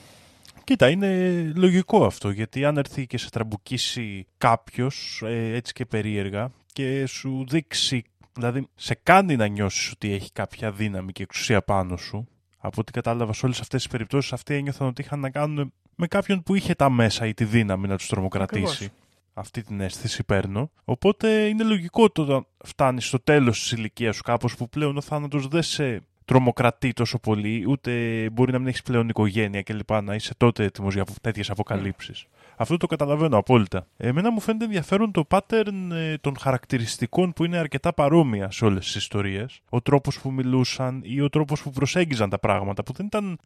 Κοίτα, είναι λογικό αυτό, γιατί αν έρθει και σε τραμπουκίσει κάποιος ε, έτσι και περίεργα και σου δείξει, δηλαδή σε κάνει να νιώσεις ότι έχει κάποια δύναμη και εξουσία πάνω σου, από ό,τι κατάλαβα σε όλες αυτές τις περιπτώσεις, αυτοί ένιωθαν ότι είχαν να κάνουν με κάποιον που είχε τα μέσα ή τη δύναμη να τους τρομοκρατήσει. Αυτή την αίσθηση παίρνω. Οπότε είναι λογικό το όταν φτάνεις στο τέλος της ηλικίας σου, κάπως που πλέον ο θάνατος δεν σε τρομοκρατεί τόσο πολύ, ούτε μπορεί να μην έχεις πλέον οικογένεια κλπ. Να είσαι τότε έτοιμος για τέτοιες αποκαλύψεις. Αυτό το καταλαβαίνω απόλυτα. Εμένα μου φαίνεται ενδιαφέρον το pattern ε, των χαρακτηριστικών που είναι αρκετά παρόμοια σε όλες τις ιστορίες. Ο τρόπος που μιλούσαν ή ο τρόπος που προσέγγιζαν τα πράγματα, που δεν ήταν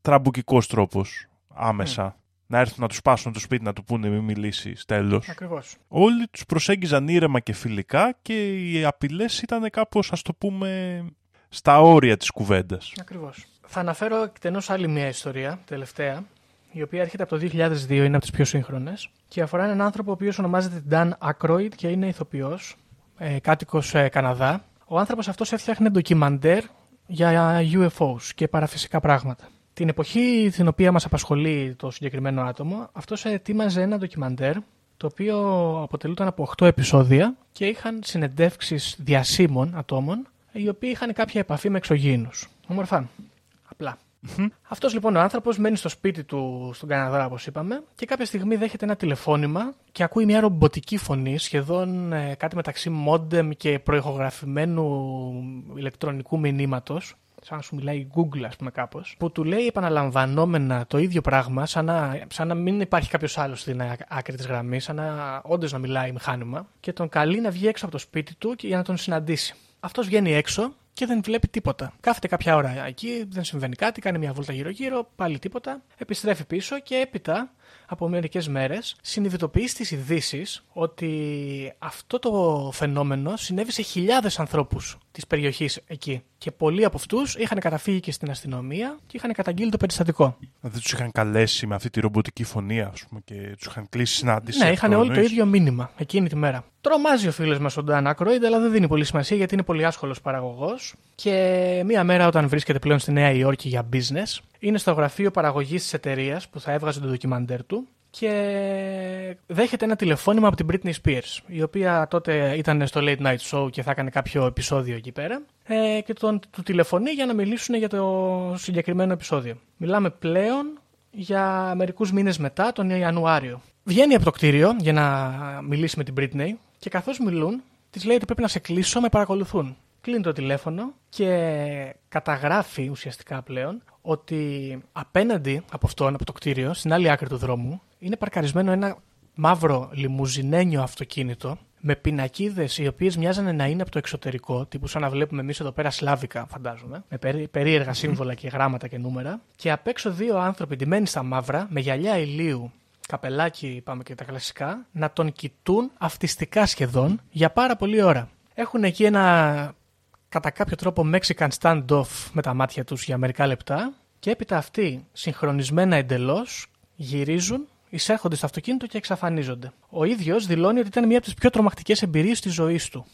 τραμπουκικός τρόπος άμεσα. Να έρθουν να τους πάσουν το σπίτι να του πούνε μη μιλήσεις, τέλος. Ακριβώς. Όλοι τους προσέγγιζαν ήρεμα και φιλικά και οι απειλές ήταν κάπως, ας το πούμε, στα όρια της κουβέντας. Ακριβώς. Θα αναφέρω εκτενώς άλλη μια ιστορία, τελευταία, η οποία έρχεται από το 2002, είναι από τις πιο σύγχρονες και αφορά έναν άνθρωπο ο οποίος ονομάζεται Dan Aykroyd και είναι ηθοποιός, ε, κάτοικος ε, Καναδά. Ο άνθρωπος αυτός έφτιαχνε ντοκιμαντέρ για UFOs και παραφυσικά πράγματα. Την εποχή την οποία μας απασχολεί το συγκεκριμένο άτομο, αυτός ετοίμαζε ένα ντοκιμαντέρ το οποίο αποτελούταν από 8 επεισόδια και είχαν συνεντεύξεις διασύμων ατόμων οι οποίοι είχαν κάποια επαφή με εξωγήινους. Όμορφα. Απλά. Mm-hmm. Αυτός λοιπόν ο άνθρωπος μένει στο σπίτι του στον Καναδά, όπως είπαμε, και κάποια στιγμή δέχεται ένα τηλεφώνημα και ακούει μια ρομποτική φωνή, σχεδόν ε, κάτι μεταξύ μόντεμ και προηχογραφημένου ηλεκτρονικού μηνύματος, σαν να σου μιλάει η Google, ας πούμε, κάπως, που του λέει επαναλαμβανόμενα το ίδιο πράγμα, σαν να, σαν να μην υπάρχει κάποιος άλλος στην άκρη της γραμμής, σαν να όντως να μιλάει μηχάνημα, και τον καλεί να βγει έξω από το σπίτι του για να τον συναντήσει. Αυτός βγαίνει έξω και δεν βλέπει τίποτα. Κάθεται κάποια ώρα εκεί, δεν συμβαίνει κάτι, κάνει μια βόλτα γύρω-γύρω, πάλι τίποτα. Επιστρέφει πίσω και έπειτα από μερικές μέρες συνειδητοποιεί στις ειδήσει ότι αυτό το φαινόμενο συνέβη σε χιλιάδες ανθρώπους της περιοχής εκεί. Και πολλοί από αυτούς είχαν καταφύγει και στην αστυνομία και είχαν καταγγείλει το περιστατικό. Δεν τους είχαν καλέσει με αυτή τη ρομποτική φωνή, ας πούμε, και τους είχαν κλείσει συνάντηση. Ναι, είχαν όλοι το ίδιο μήνυμα εκείνη τη μέρα. Τρομάζει ο φίλος μας ο Ντάν Ακρόιντ, αλλά δεν δίνει πολύ σημασία γιατί είναι πολύ άσχολος παραγωγός. Και μία μέρα, όταν βρίσκεται πλέον στη Νέα Υόρκη για business, είναι στο γραφείο παραγωγής της εταιρείας που θα έβγαζε το ντοκιμαντέρ του και δέχεται ένα τηλεφώνημα από την Britney Spears, η οποία τότε ήταν στο Late Night Show και θα έκανε κάποιο επεισόδιο εκεί πέρα. Ε, και τον, του τηλεφωνεί για να μιλήσουν για το συγκεκριμένο επεισόδιο. Μιλάμε πλέον για μερικούς μήνες μετά, τον Ιανουάριο. Βγαίνει από το κτίριο για να μιλήσει με την Britney και καθώς μιλούν, της λέει ότι πρέπει να σε κλείσω, με παρακολουθούν. Κλείνει το τηλέφωνο και καταγράφει ουσιαστικά πλέον ότι απέναντι από αυτόν, από το κτίριο, στην άλλη άκρη του δρόμου, είναι παρκαρισμένο ένα μαύρο λιμουζινένιο αυτοκίνητο με πινακίδες οι οποίες μοιάζανε να είναι από το εξωτερικό, τύπου σαν να βλέπουμε εμείς εδώ πέρα σλάβικα, φαντάζομαι, με περίεργα σύμβολα και γράμματα και νούμερα. Και απ' έξω δύο άνθρωποι ντυμένοι στα μαύρα, με γυαλιά ηλίου, καπελάκι, πάμε και τα κλασικά, να τον κοιτούν αυτιστικά σχεδόν για πάρα πολλή ώρα. Έχουν εκεί ένα κατά κάποιο τρόπο Mexican standoff με τα μάτια τους για μερικά λεπτά και έπειτα αυτοί συγχρονισμένα εντελώς γυρίζουν, εισέρχονται στο αυτοκίνητο και εξαφανίζονται. Ο ίδιος δηλώνει ότι ήταν μία από τις πιο τρομακτικές εμπειρίες της ζωής του.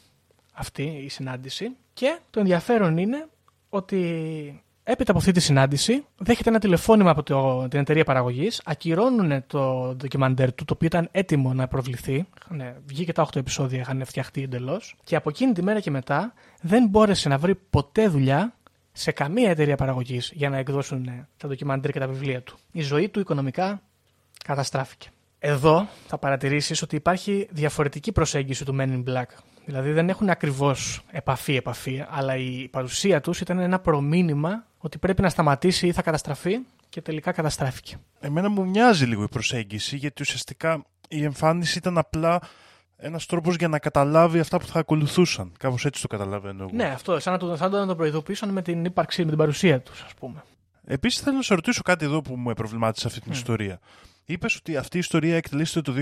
αυτή η συνάντηση. Και το ενδιαφέρον είναι ότι έπειτα από αυτή τη συνάντηση δέχεται ένα τηλεφώνημα από το, την εταιρεία παραγωγής, ακυρώνουν το ντοκιμαντέρ του, το οποίο ήταν έτοιμο να προβληθεί. Ναι, βγήκε τα 8 επεισόδια, είχαν φτιαχτεί εντελώς. Και από εκείνη τη μέρα και μετά δεν μπόρεσε να βρει ποτέ δουλειά σε καμία εταιρεία παραγωγής για να εκδώσουν τα ντοκιμαντέρ και τα βιβλία του. Η ζωή του οικονομικά καταστράφηκε. Εδώ θα παρατηρήσεις ότι υπάρχει διαφορετική προσέγγιση του Men in Black. Δηλαδή δεν έχουν ακριβώς επαφή-επαφή, αλλά η παρουσία τους ήταν ένα προμήνυμα ότι πρέπει να σταματήσει ή θα καταστραφεί και τελικά καταστράφηκε. Εμένα μου μοιάζει λίγο η προσέγγιση, γιατί ουσιαστικά η εμφάνιση ήταν απλά ένας τρόπος για να καταλάβει αυτά που θα ακολουθούσαν. Κάπως έτσι το καταλαβαίνω εγώ. Ναι, αυτό, σαν να το, σαν να το προειδοποιήσαν με την ύπαρξη, με την παρουσία τους, ας πούμε. Επίσης θέλω να σε ρωτήσω κάτι εδώ που μου προβλημάτισε αυτή την ιστορία. Είπες ότι αυτή η ιστορία εκτελήσεται το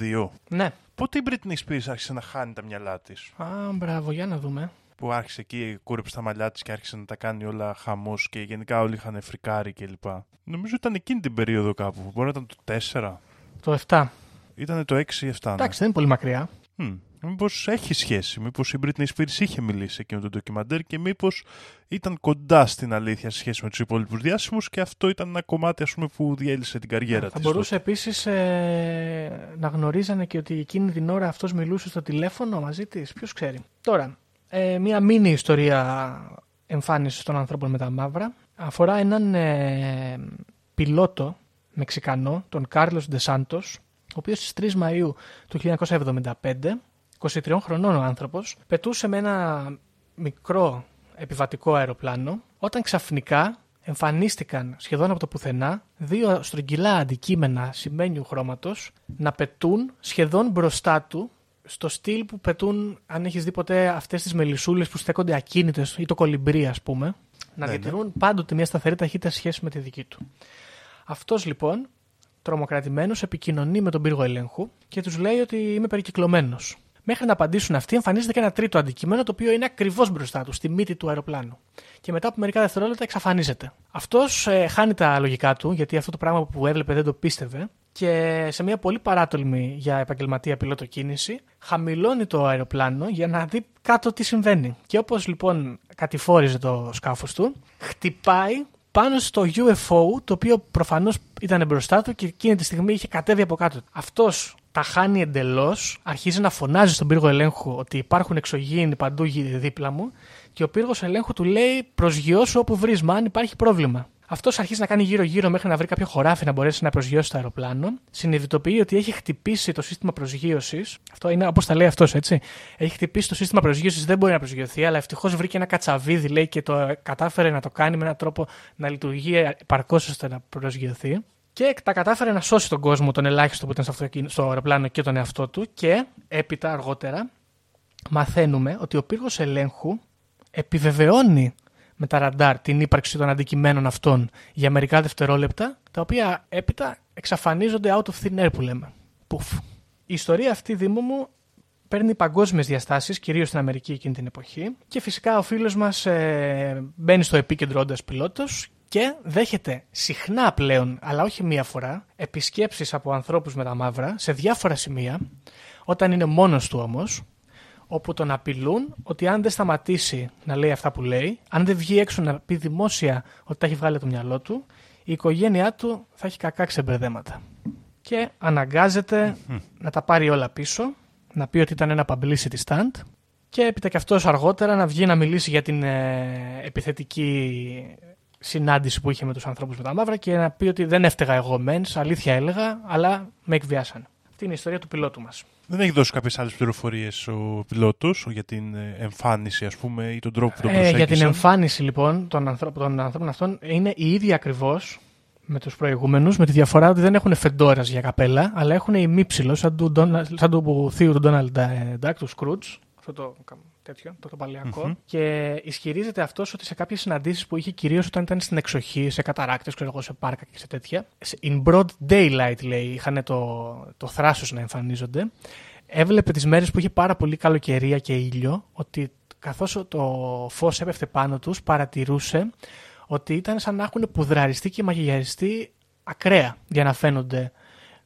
2002. Ναι. Πότε η Britney Spears άρχισε να χάνει τα μυαλά της; Α, μπράβο, για να δούμε. Που άρχισε εκεί, κούρεψε τα μαλλιά της και άρχισε να τα κάνει όλα χαμός και γενικά όλοι είχαν φρικάρει κλπ. Νομίζω ήταν εκείνη την περίοδο κάπου. Μπορεί να ήταν το 4. Το 7. Ήταν το 6 ή 7. Ναι. Εντάξει, δεν είναι πολύ μακριά. Hm. Μήπως έχει σχέση, μήπως η Britney Spears είχε μιλήσει εκείνο το ντοκιμαντέρ και μήπως ήταν κοντά στην αλήθεια σε σχέση με τους υπόλοιπους διάσημους και αυτό ήταν ένα κομμάτι ας πούμε, που διέλυσε την καριέρα της. Θα μπορούσε επίσης ε, να γνωρίζανε και ότι εκείνη την ώρα αυτός μιλούσε στο τηλέφωνο μαζί της. Ποιος ξέρει. Τώρα, ε, μία μίνι ιστορία εμφάνιση των ανθρώπων με τα μαύρα αφορά έναν ε, πιλότο Μεξικανό, τον Κάρλος Ντεσάντος, ο οποίος στις 3 Μαΐου του 1975 23 χρονών ο άνθρωπος, πετούσε με ένα μικρό επιβατικό αεροπλάνο, όταν ξαφνικά εμφανίστηκαν σχεδόν από το πουθενά δύο στρογγυλά αντικείμενα σημαίνιου χρώματος να πετούν σχεδόν μπροστά του στο στυλ που πετούν, αν έχεις δει ποτέ αυτές τις μελισσούλες που στέκονται ακίνητες ή το κολυμπρί ας πούμε, να Ναι, ναι. διατηρούν πάντοτε μια σταθερή ταχύτητα σε σχέση με τη δική του. Αυτός λοιπόν, τρομοκρατημένος, επικοινωνεί με τον πύργο ελέγχου και τους λέει ότι είμαι περικυκλωμένος. Μέχρι να απαντήσουν αυτοί, εμφανίζεται και ένα τρίτο αντικείμενο το οποίο είναι ακριβώς μπροστά τους, στη μύτη του αεροπλάνου. Και μετά από μερικά δευτερόλεπτα εξαφανίζεται. Αυτός ε, χάνει τα λογικά του, γιατί αυτό το πράγμα που έβλεπε δεν το πίστευε. Και σε μια πολύ παράτολμη για επαγγελματία πιλότο κίνηση, χαμηλώνει το αεροπλάνο για να δει κάτω τι συμβαίνει. Και όπως λοιπόν κατηφόριζε το σκάφος του, χτυπάει πάνω στο UFO, το οποίο προφανώς ήταν μπροστά του και εκείνη τη στιγμή είχε κατέβει από κάτω. Αυτός τα χάνει εντελώς, αρχίζει να φωνάζει στον πύργο ελέγχου ότι υπάρχουν εξωγήινοι παντού γύρω δίπλα μου και ο πύργος ελέγχου του λέει προσγειώσου όπου βρεις, μα αν υπάρχει πρόβλημα. Αυτός αρχίζει να κάνει γύρω-γύρω μέχρι να βρει κάποιο χωράφι να μπορέσει να προσγειώσει το αεροπλάνο. Συνειδητοποιεί ότι έχει χτυπήσει το σύστημα προσγείωσης. Αυτό είναι όπως τα λέει αυτός, έτσι. Έχει χτυπήσει το σύστημα προσγείωσης, δεν μπορεί να προσγειωθεί, αλλά ευτυχώς βρήκε ένα κατσαβίδι, λέει, και το κατάφερε να το κάνει με έναν τρόπο να λειτουργεί επαρκώς ώστε να προσγειωθεί. Και τα κατάφερε να σώσει τον κόσμο, τον ελάχιστο που ήταν στο, αυτοκίνη- στο αεροπλάνο και τον εαυτό του. Και έπειτα αργότερα μαθαίνουμε ότι ο πύργος ελέγχου επιβεβαιώνει με τα ραντάρ την ύπαρξη των αντικειμένων αυτών για μερικά δευτερόλεπτα, τα οποία έπειτα εξαφανίζονται out of thin air που λέμε. Πουφ. Η ιστορία αυτή, Δήμο μου, παίρνει παγκόσμιες διαστάσεις, κυρίως στην Αμερική εκείνη την εποχή και φυσικά ο φίλος μας ε, μπαίνει στο επίκεντρο όντας πιλότος και δέχεται συχνά πλέον, αλλά όχι μία φορά, επισκέψεις από ανθρώπους με τα μαύρα σε διάφορα σημεία, όταν είναι μόνος του όμως, όπου τον απειλούν ότι αν δεν σταματήσει να λέει αυτά που λέει, αν δεν βγει έξω να πει δημόσια ότι τα έχει βγάλει από το μυαλό του, η οικογένειά του θα έχει κακά ξεμπερδέματα. Και αναγκάζεται να τα πάρει όλα πίσω, να πει ότι ήταν ένα publicity stunt και έπειτα και αυτός αργότερα να βγει να μιλήσει για την ε, επιθετική συνάντηση που είχε με τους ανθρώπους με τα μαύρα και να πει ότι δεν έφταιγα εγώ μens, αλήθεια έλεγα, αλλά με εκβιάσανε. Αυτή είναι η ιστορία του πιλότου μας. Δεν έχει δώσει κάποιες άλλες πληροφορίες ο πιλότος για την ε, εμφάνιση, ας πούμε, ή τον τρόπο που τον Ε, προσέγγισε; για την εμφάνιση λοιπόν των, ανθρώπων, των ανθρώπων αυτών είναι η ίδια ακριβώς με τους προηγούμενους, με τη διαφορά ότι δεν έχουν φεντόρας για καπέλα, αλλά έχουν ημίψιλο, σαν του, Ντόνα- σαν του θείου του Ντόναλντ Ντάκ, του Σκρούτζ. Αυτό το τέτοιο, το, το παλαιακό. Μμμ. Και ισχυρίζεται αυτός ότι σε κάποιες συναντήσεις που είχε, κυρίως όταν ήταν στην εξοχή, σε καταράκτες, ξέρω εγώ, σε πάρκα και σε τέτοια, σε- in broad daylight λέει, είχαν το, το θράσος να εμφανίζονται. Έβλεπε τις μέρες που είχε πάρα πολύ καλοκαιρία και ήλιο, ότι καθώς το φως έπεφτε πάνω τους, παρατηρούσε ότι ήταν σαν να έχουν πουδραριστεί και μαγειαριστεί ακραία για να φαίνονται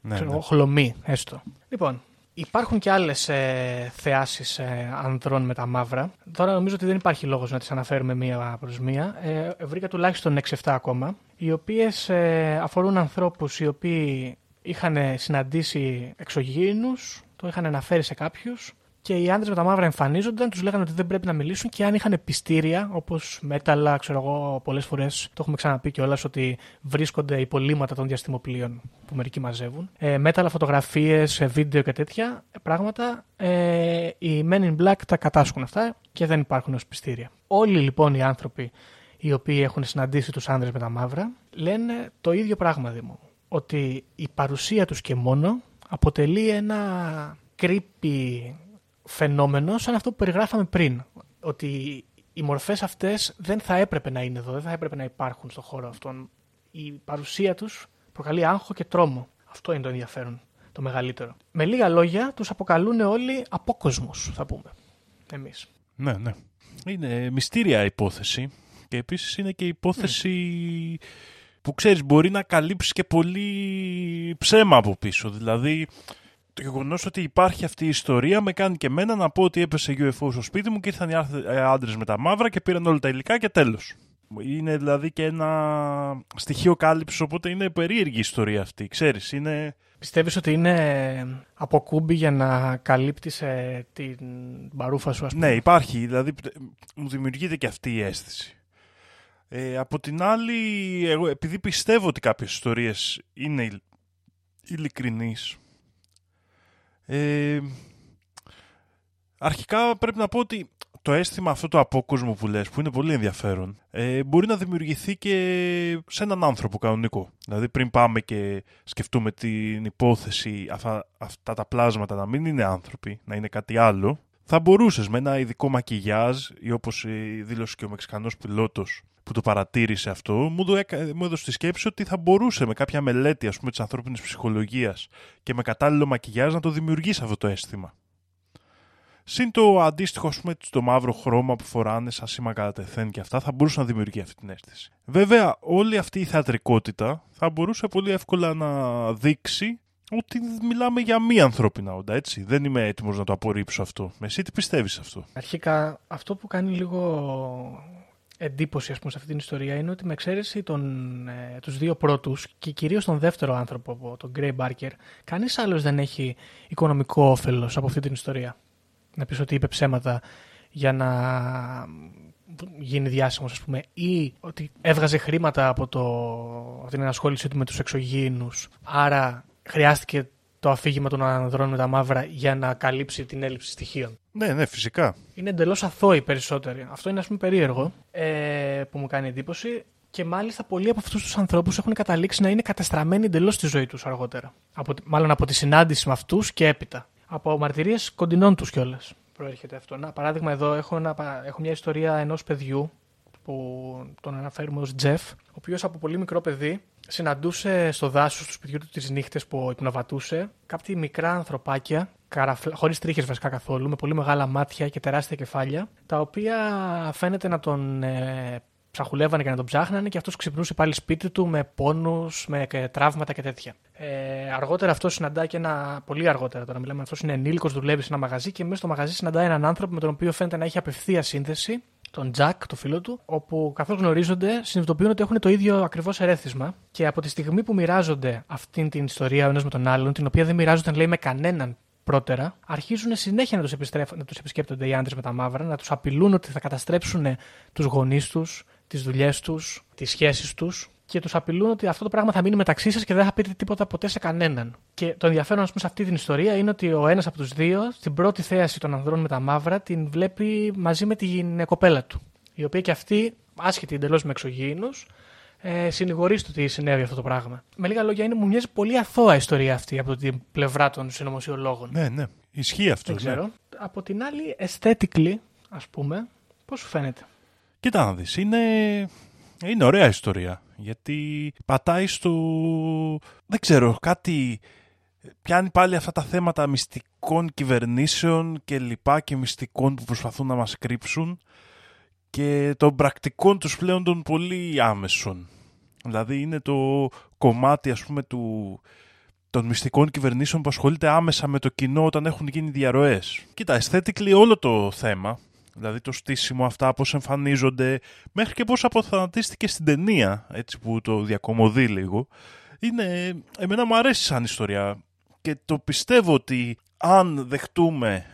Ναι, ξέρω ναι. εγώ, χλωμοί έστω. Λοιπόν, Υπάρχουν και άλλες ε, θεάσεις ε, ανδρών με τα μαύρα. Τώρα νομίζω ότι δεν υπάρχει λόγος να τις αναφέρουμε μία προς μία. Ε, βρήκα τουλάχιστον 6-7 ακόμα, οι οποίες ε, αφορούν ανθρώπους οι οποίοι είχαν συναντήσει εξωγήινους, το είχαν αναφέρει σε κάποιους και οι άντρες με τα μαύρα εμφανίζονταν, τους λέγανε ότι δεν πρέπει να μιλήσουν και αν είχαν πιστήρια, όπως μέταλλα, ξέρω εγώ, πολλές φορές το έχουμε ξαναπεί κιόλας ότι βρίσκονται υπολείμματα των διαστημοπλοίων που μερικοί μαζεύουν. Ε, μέταλλα, φωτογραφίες, βίντεο και τέτοια πράγματα. Ε, οι Men in Black τα κατάσχουν αυτά και δεν υπάρχουν ως πιστήρια. Όλοι λοιπόν οι άνθρωποι οι οποίοι έχουν συναντήσει τους άντρε με τα μαύρα λένε το ίδιο πράγμα, Δήμο. Ότι η παρουσία τους και μόνο αποτελεί ένα creepy φαινόμενο σαν αυτό που περιγράφαμε πριν. Ότι οι μορφές αυτές δεν θα έπρεπε να είναι εδώ, δεν θα έπρεπε να υπάρχουν στον χώρο αυτόν. Η παρουσία τους προκαλεί άγχο και τρόμο. Αυτό είναι το ενδιαφέρον, το μεγαλύτερο. Με λίγα λόγια, τους αποκαλούν όλοι απόκοσμους, θα πούμε, εμείς. Ναι, ναι. Είναι μυστήρια υπόθεση και επίσης είναι και υπόθεση που ξέρεις μπορεί να καλύψει και πολύ ψέμα από πίσω. Δηλαδή το γεγονός ότι υπάρχει αυτή η ιστορία με κάνει και εμένα να πω ότι έπεσε UFO στο σπίτι μου και ήρθαν οι άντρες με τα μαύρα και πήραν όλα τα υλικά και τέλος. Είναι δηλαδή και ένα στοιχείο κάλυψης, οπότε είναι περίεργη η ιστορία αυτή. Ξέρεις, είναι... Πιστεύεις ότι είναι αποκούμπι για να καλύπτεις ε, την παρούφα σου, ας πούμε; Ναι, υπάρχει. Δηλαδή, μου δημιουργείται και αυτή η αίσθηση. Ε, από την άλλη, εγώ, επειδή πιστεύω ότι κάποιες ιστορίες είναι ειλικρινείς, ε, αρχικά πρέπει να πω ότι το αίσθημα αυτό του απόκοσμου που λες, που είναι πολύ ενδιαφέρον, ε, μπορεί να δημιουργηθεί και σε έναν άνθρωπο κανονικό. Δηλαδή πριν πάμε και σκεφτούμε την υπόθεση αυτά, αυτά τα πλάσματα να μην είναι άνθρωποι, να είναι κάτι άλλο, θα μπορούσες με ένα ειδικό μακιγιάζ ή όπως δήλωσε και ο Μεξικανός πιλότος που το παρατήρησε αυτό, μου, το μου έδωσε τη σκέψη ότι θα μπορούσε με κάποια μελέτη ας πούμε, της ανθρώπινης ψυχολογίας και με κατάλληλο μακιγιάζ να το δημιουργήσει αυτό το αίσθημα. Συν το αντίστοιχο, ας πούμε, το μαύρο χρώμα που φοράνε σαν σήμα κατά τεθέν και αυτά, θα μπορούσε να δημιουργεί αυτή την αίσθηση. Βέβαια, όλη αυτή η θεατρικότητα θα μπορούσε πολύ εύκολα να δείξει ότι μιλάμε για μη ανθρώπινα όντα, έτσι. Δεν είμαι έτοιμος να το απορρίψω αυτό. Με εσύ τι πιστεύεις αυτό; Αρχικά, αυτό που κάνει λίγο εντύπωση ας πούμε, σε αυτή την ιστορία είναι ότι με εξαίρεση τον, ε, τους δύο πρώτους και κυρίως τον δεύτερο άνθρωπο, τον Gray Barker, κανείς άλλος δεν έχει οικονομικό όφελος από αυτή την ιστορία. Να πεις ότι είπε ψέματα για να γίνει διάσημος ας πούμε ή ότι έβγαζε χρήματα από, το, από την ενασχόλησή του με τους εξωγήινους άρα χρειάστηκε το αφήγημα των ανδρών με τα μαύρα για να καλύψει την έλλειψη στοιχείων. Ναι, ναι, φυσικά. Είναι εντελώς αθώοι περισσότεροι. Αυτό είναι, ας πούμε, περίεργο ε, που μου κάνει εντύπωση. Και μάλιστα πολλοί από αυτούς τους ανθρώπους έχουν καταλήξει να είναι καταστραμμένοι εντελώς στη ζωή τους αργότερα. Από, μάλλον από τη συνάντηση με αυτούς και έπειτα. Από μαρτυρίες κοντινών τους κιόλας προέρχεται αυτό. Να, παράδειγμα, εδώ έχω, ένα, έχω μια ιστορία ενός παιδιού που τον αναφέρουμε ως Τζεφ, ο οποίος από πολύ μικρό παιδί συναντούσε στο δάσος του σπιτιού του τις νύχτες που υπνοβατούσε κάτι μικρά ανθρωπάκια, χωρίς τρίχες βασικά καθόλου, με πολύ μεγάλα μάτια και τεράστια κεφάλια, τα οποία φαίνεται να τον ε, ψαχουλεύανε και να τον ψάχνανε και αυτός ξυπνούσε πάλι σπίτι του με πόνους, με τραύματα και τέτοια. Ε, αργότερα αυτός συναντά και ένα. Πολύ αργότερα τώρα μιλάμε, αυτός είναι ενήλικος, δουλεύει σε ένα μαγαζί και μέσα στο μαγαζί συναντάει έναν άνθρωπο με τον οποίο φαίνεται να έχει απευθεία σύνδεση τον Τζακ, το φίλο του, όπου καθώς γνωρίζονται, συνειδητοποιούν ότι έχουν το ίδιο ακριβώς ερέθισμα και από τη στιγμή που μοιράζονται αυτήν την ιστορία ο ένας με τον άλλον, την οποία δεν μοιράζονταν λέει με κανέναν πρώτερα, αρχίζουν συνέχεια να τους τους επισκέπτονται οι άντρες με τα μαύρα, να τους απειλούν ότι θα καταστρέψουν τους γονείς τους, τις δουλειές τους, τις σχέσεις τους και τους απειλούν ότι αυτό το πράγμα θα μείνει μεταξύ σας και δεν θα πείτε τίποτα ποτέ σε κανέναν. Και το ενδιαφέρον, ας πούμε, σε αυτή την ιστορία είναι ότι ο ένας από τους δύο, στην πρώτη θέαση των ανδρών με τα μαύρα, την βλέπει μαζί με την κοπέλα του. Η οποία και αυτή, άσχετη εντελώς με εξωγήινους, ε, συνηγορεί στο ότι συνέβη αυτό το πράγμα. Με λίγα λόγια, είναι, μου μοιάζει πολύ αθώα ιστορία αυτή από την πλευρά των συνωμοσιολόγων. Ναι, ναι. Ισχύει αυτό. Δεν ξέρω. Ναι. Από την άλλη, aesthetically, ας πούμε, πώς σου φαίνεται; Κοίτα να δεις, είναι είναι ωραία ιστορία. Γιατί πατάει στο. Δεν ξέρω, κάτι. Πιάνει πάλι αυτά τα θέματα μυστικών κυβερνήσεων και λοιπά και μυστικών που προσπαθούν να μας κρύψουν και των πρακτικών τους πλέον των πολύ άμεσων. Δηλαδή είναι το κομμάτι ας πούμε του, των μυστικών κυβερνήσεων που ασχολείται άμεσα με το κοινό όταν έχουν γίνει διαρροές. Κοίτα, αισθέτικλει όλο το θέμα. Δηλαδή το στήσιμο αυτά, πώς εμφανίζονται, μέχρι και πώς αποθανατίστηκε στην ταινία, έτσι που το διακομωδεί λίγο. Είναι, εμένα μου αρέσει σαν ιστορία και το πιστεύω ότι αν δεχτούμε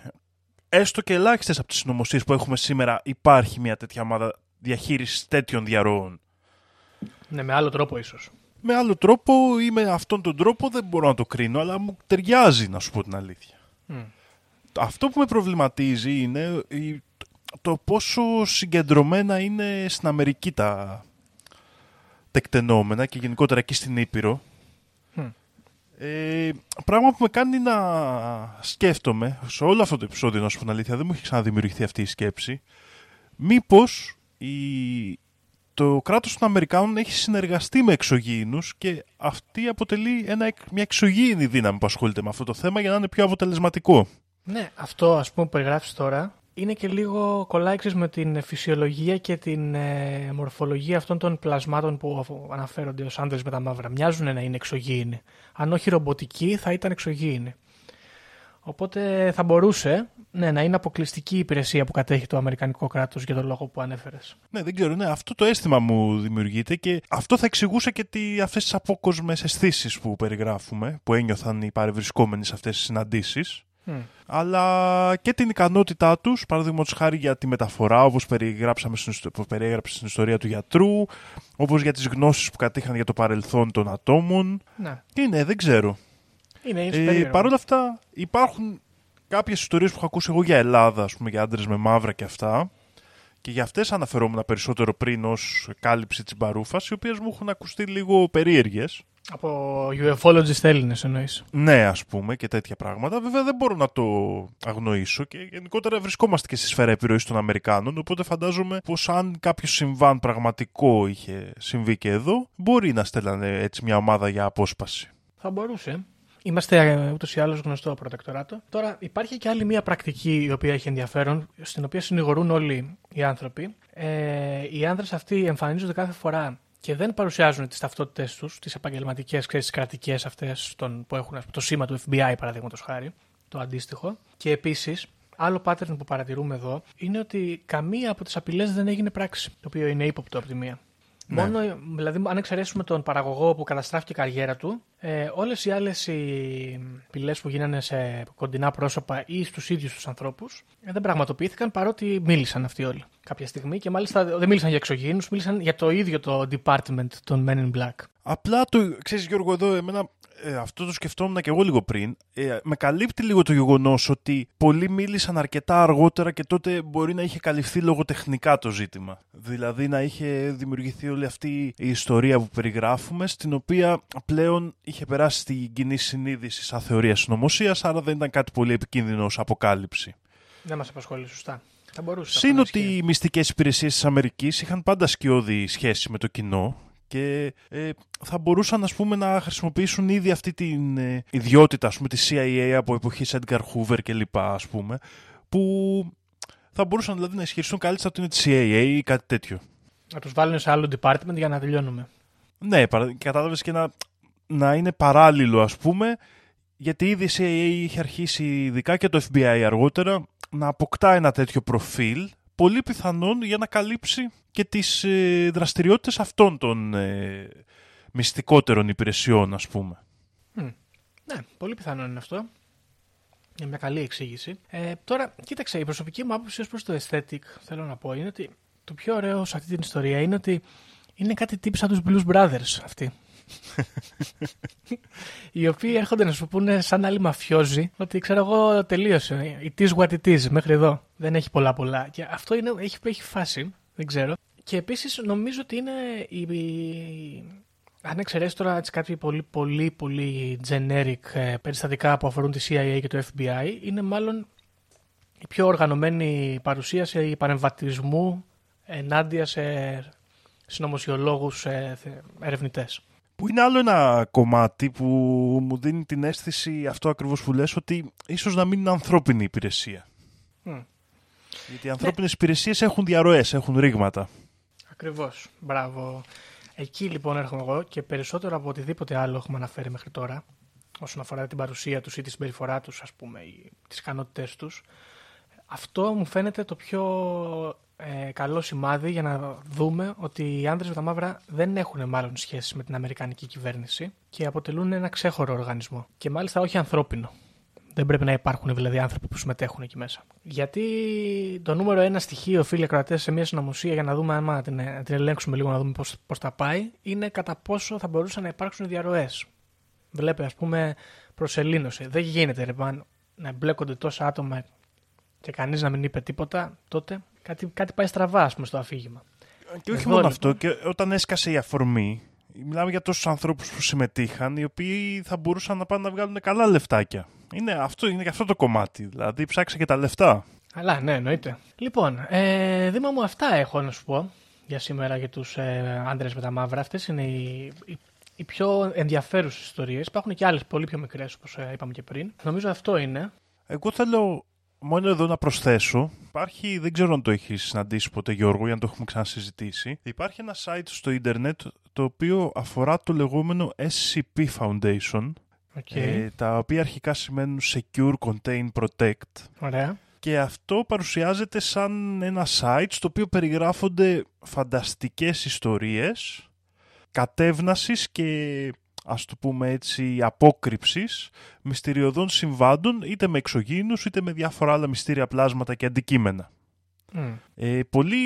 έστω και ελάχιστες από τις συνωμοσίες που έχουμε σήμερα υπάρχει μια τέτοια ομάδα διαχείρισης τέτοιων διαρροών. Ναι, με άλλο τρόπο ίσως. Με άλλο τρόπο ή με αυτόν τον τρόπο δεν μπορώ να το κρίνω, αλλά μου ταιριάζει να σου πω την αλήθεια. Αυτό που με προβληματίζει είναι το πόσο συγκεντρωμένα είναι στην Αμερική τα τεκτενόμενα και γενικότερα εκεί στην Ήπειρο. Ε, πράγμα που με κάνει να σκέφτομαι, σε όλο αυτό το επεισόδιο να σου πω την αλήθεια, δεν μου έχει ξαναδημιουργηθεί αυτή η σκέψη, μήπως η, το κράτος των Αμερικάνων έχει συνεργαστεί με εξωγήινους και αυτή αποτελεί ένα, μια εξωγήινη δύναμη που ασχολείται με αυτό το θέμα για να είναι πιο αποτελεσματικό. Ναι, αυτό ας πούμε που περιγράφεις τώρα είναι και λίγο κολλάει με την φυσιολογία και την ε, μορφολογία αυτών των πλασμάτων που αναφέρονται ως άντρες με τα μαύρα. Μοιάζουν να είναι εξωγήινοι. Αν όχι ρομποτικοί θα ήταν εξωγήινοι. Οπότε θα μπορούσε ναι, να είναι αποκλειστική η υπηρεσία που κατέχει το Αμερικανικό κράτος για τον λόγο που ανέφερες. Ναι, δεν ξέρω. Ναι, αυτό το αίσθημα μου δημιουργείται και αυτό θα εξηγούσε και τι, αυτές τις απόκοσμες αισθήσεις που περιγράφουμε, που ένιωθαν οι παρευρισκόμενοι σε αυτές τις συναντήσεις αλλά και την ικανότητά τους, παραδείγματος χάρη για τη μεταφορά, όπως περιγράψαμε περιέγραψε στην ιστορία του γιατρού, όπως για τις γνώσεις που κατήχαν για το παρελθόν των ατόμων. Ναι. Και ναι, δεν ξέρω. Είναι, ε, Παρ' όλα αυτά, υπάρχουν κάποιες ιστορίες που έχω ακούσει εγώ για Ελλάδα, ας πούμε, για άντρες με μαύρα και αυτά. Και για αυτές αναφερόμουν περισσότερο πριν ως κάλυψη της μπαρούφας, οι οποίες μου έχουν ακουστεί λίγο περίεργες. Από UFOlogist Έλληνες εννοείς. Ναι, ας πούμε και τέτοια πράγματα. Βέβαια δεν μπορώ να το αγνοήσω και γενικότερα βρισκόμαστε και στη σφαίρα επιρροής των Αμερικάνων. Οπότε φαντάζομαι πως αν κάποιο συμβάν πραγματικό είχε συμβεί και εδώ, μπορεί να στέλνανε έτσι μια ομάδα για απόσπαση. Θα μπορούσε. Είμαστε ούτως ή άλλως γνωστό προτεκτοράτο. Τώρα υπάρχει και άλλη μια πρακτική η οποία έχει ενδιαφέρον, στην οποία συνηγορούν όλοι οι άνθρωποι. Ε, οι άνδρες αυτοί εμφανίζονται κάθε φορά και δεν παρουσιάζουν τις ταυτότητέ τους, τις επαγγελματικές, τις κρατικές αυτές που έχουν το σήμα του FBI, παραδείγματος χάρη, το αντίστοιχο. Και επίσης, άλλο pattern που παρατηρούμε εδώ είναι ότι καμία από τις απειλές δεν έγινε πράξη, το οποίο είναι ύποπτο από τη μία. Ναι. Μόνο, δηλαδή, αν εξαιρέσουμε τον παραγωγό που καταστράφηκε η καριέρα του, ε, όλες οι άλλες απειλέ που γίνανε σε κοντινά πρόσωπα ή στους ίδιους τους ανθρώπους ε, δεν πραγματοποιήθηκαν παρότι μίλησαν αυτοί όλοι κάποια στιγμή και μάλιστα δεν μίλησαν για εξωγήινους, μίλησαν για το ίδιο το department των Men in Black. Απλά το ξέρεις, Γιώργο, εδώ εμένα ε, αυτό το σκεφτόμουν και εγώ λίγο πριν. Ε, με καλύπτει λίγο το γεγονός ότι πολλοί μίλησαν αρκετά αργότερα και τότε μπορεί να είχε καλυφθεί λογοτεχνικά το ζήτημα. Δηλαδή να είχε δημιουργηθεί όλη αυτή η ιστορία που περιγράφουμε, στην οποία πλέον είχε περάσει στην κοινή συνείδηση σαν θεωρία συνωμοσίας, άρα δεν ήταν κάτι πολύ επικίνδυνο ως αποκάλυψη. Δεν μας απασχολεί σωστά. Θα μπορούσε Συν ότι οι μυστικές υπηρεσίες της Αμερικής είχαν πάντα σκιώδη σχέση με το κοινό και ε, θα μπορούσαν ας πούμε, να χρησιμοποιήσουν ήδη αυτή την ε, ιδιότητα ας πούμε, της CIA από εποχής Edgar Hoover κλπ. Ας πούμε, που θα μπορούσαν δηλαδή να ισχυριστούν καλύτερα ότι είναι τη CIA ή κάτι τέτοιο. Να τους βάλουν σε άλλο department για να τελειώνουμε. Ναι, κατάλαβες και να, να είναι παράλληλο ας πούμε, γιατί ήδη η CIA είχε αρχίσει ειδικά και το FBI αργότερα να αποκτά ένα τέτοιο προφίλ πολύ πιθανόν για να καλύψει και τις ε, δραστηριότητες αυτών των ε, μυστικότερων υπηρεσιών, ας πούμε. Ναι, πολύ πιθανόν είναι αυτό. Είναι μια καλή εξήγηση. Ε, τώρα, κοίταξε, η προσωπική μου άποψη ως προς το aesthetic, θέλω να πω, είναι ότι το πιο ωραίο σε αυτή την ιστορία είναι ότι είναι κάτι τύπου σαν τους Blues Brothers αυτοί. Οι οποίοι έρχονται να σου πούνε σαν άλλοι μαφιόζοι ότι ξέρω εγώ τελείωσε. It is what it is μέχρι εδώ. Δεν έχει πολλά πολλά. Και αυτό είναι, έχει, έχει φάση. Δεν ξέρω. Και επίσης νομίζω ότι είναι η, αν εξαιρέσεις τώρα έτσι κάτι πολύ πολύ πολύ generic ε, περιστατικά που αφορούν τη CIA και το FBI, είναι μάλλον η πιο οργανωμένη παρουσίαση παρεμβατισμού ενάντια σε συνωμοσιολόγους ε, ερευνητές. Που είναι άλλο ένα κομμάτι που μου δίνει την αίσθηση αυτό ακριβώς που λες ότι ίσως να μην είναι ανθρώπινη υπηρεσία. Γιατί οι ανθρώπινες ναι. υπηρεσίες έχουν διαρροές, έχουν ρήγματα. Ακριβώς. Μπράβο. Εκεί λοιπόν έρχομαι εγώ και περισσότερο από οτιδήποτε άλλο έχουμε αναφέρει μέχρι τώρα όσον αφορά την παρουσία τους ή τη συμπεριφορά τους, ας πούμε, ή τις ικανότητές τους. Αυτό μου φαίνεται το πιο ε, καλό σημάδι για να δούμε ότι οι άνδρες με τα μαύρα δεν έχουν μάλλον σχέση με την Αμερικανική κυβέρνηση και αποτελούν ένα ξέχωρο οργανισμό. Και μάλιστα όχι ανθρώπινο. Δεν πρέπει να υπάρχουν δηλαδή άνθρωποι που συμμετέχουν εκεί μέσα. Γιατί το νούμερο ένα στοιχείο, φίλοι ακροατέ, σε μια συνωμοσία για να δούμε άμα την, την ελέγξουμε λίγο, να δούμε πώς θα πάει, είναι κατά πόσο θα μπορούσαν να υπάρξουν διαρροές. Βλέπει, ας πούμε, προσελήνωση. Δεν γίνεται λοιπόν να εμπλέκονται τόσα άτομα και κανείς να μην είπε τίποτα, τότε κάτι, κάτι πάει στραβά, ας πούμε, στο αφήγημα. Και όχι Εδώ, μόνο αυτό, και όταν έσκασε η αφορμή, μιλάμε για τόσους ανθρώπους που συμμετείχαν, οι οποίοι θα μπορούσαν να πάνε να βγάλουν καλά λεφτάκια. Είναι αυτό, είναι και αυτό το κομμάτι. Δηλαδή, ψάξα και τα λεφτά. Αλλά, ναι, εννοείται. Λοιπόν, ε, Δήμα μου, αυτά έχω να σου πω για σήμερα για τους ε, άντρες με τα μαύρα. Αυτές είναι οι, οι, οι πιο ενδιαφέρουσες ιστορίες. Υπάρχουν και άλλες πολύ πιο μικρές, όπως ε, είπαμε και πριν. Νομίζω αυτό είναι. Εγώ θέλω μόνο εδώ να προσθέσω. Υπάρχει, δεν ξέρω αν το έχεις συναντήσει ποτέ Γιώργο ή αν το έχουμε ξανασυζητήσει. Υπάρχει ένα site στο ίντερνετ το οποίο αφορά το λεγόμενο SCP Foundation Okay. Ε, τα οποία αρχικά σημαίνουν Secure Contain Protect. Ωραία. Και αυτό παρουσιάζεται σαν ένα site στο οποίο περιγράφονται φανταστικές ιστορίες κατεύνασης και ας το πούμε έτσι απόκρυψης μυστηριωδών συμβάντων είτε με εξωγήινους είτε με διάφορα άλλα μυστήρια πλάσματα και αντικείμενα. Mm. Ε, πολλοί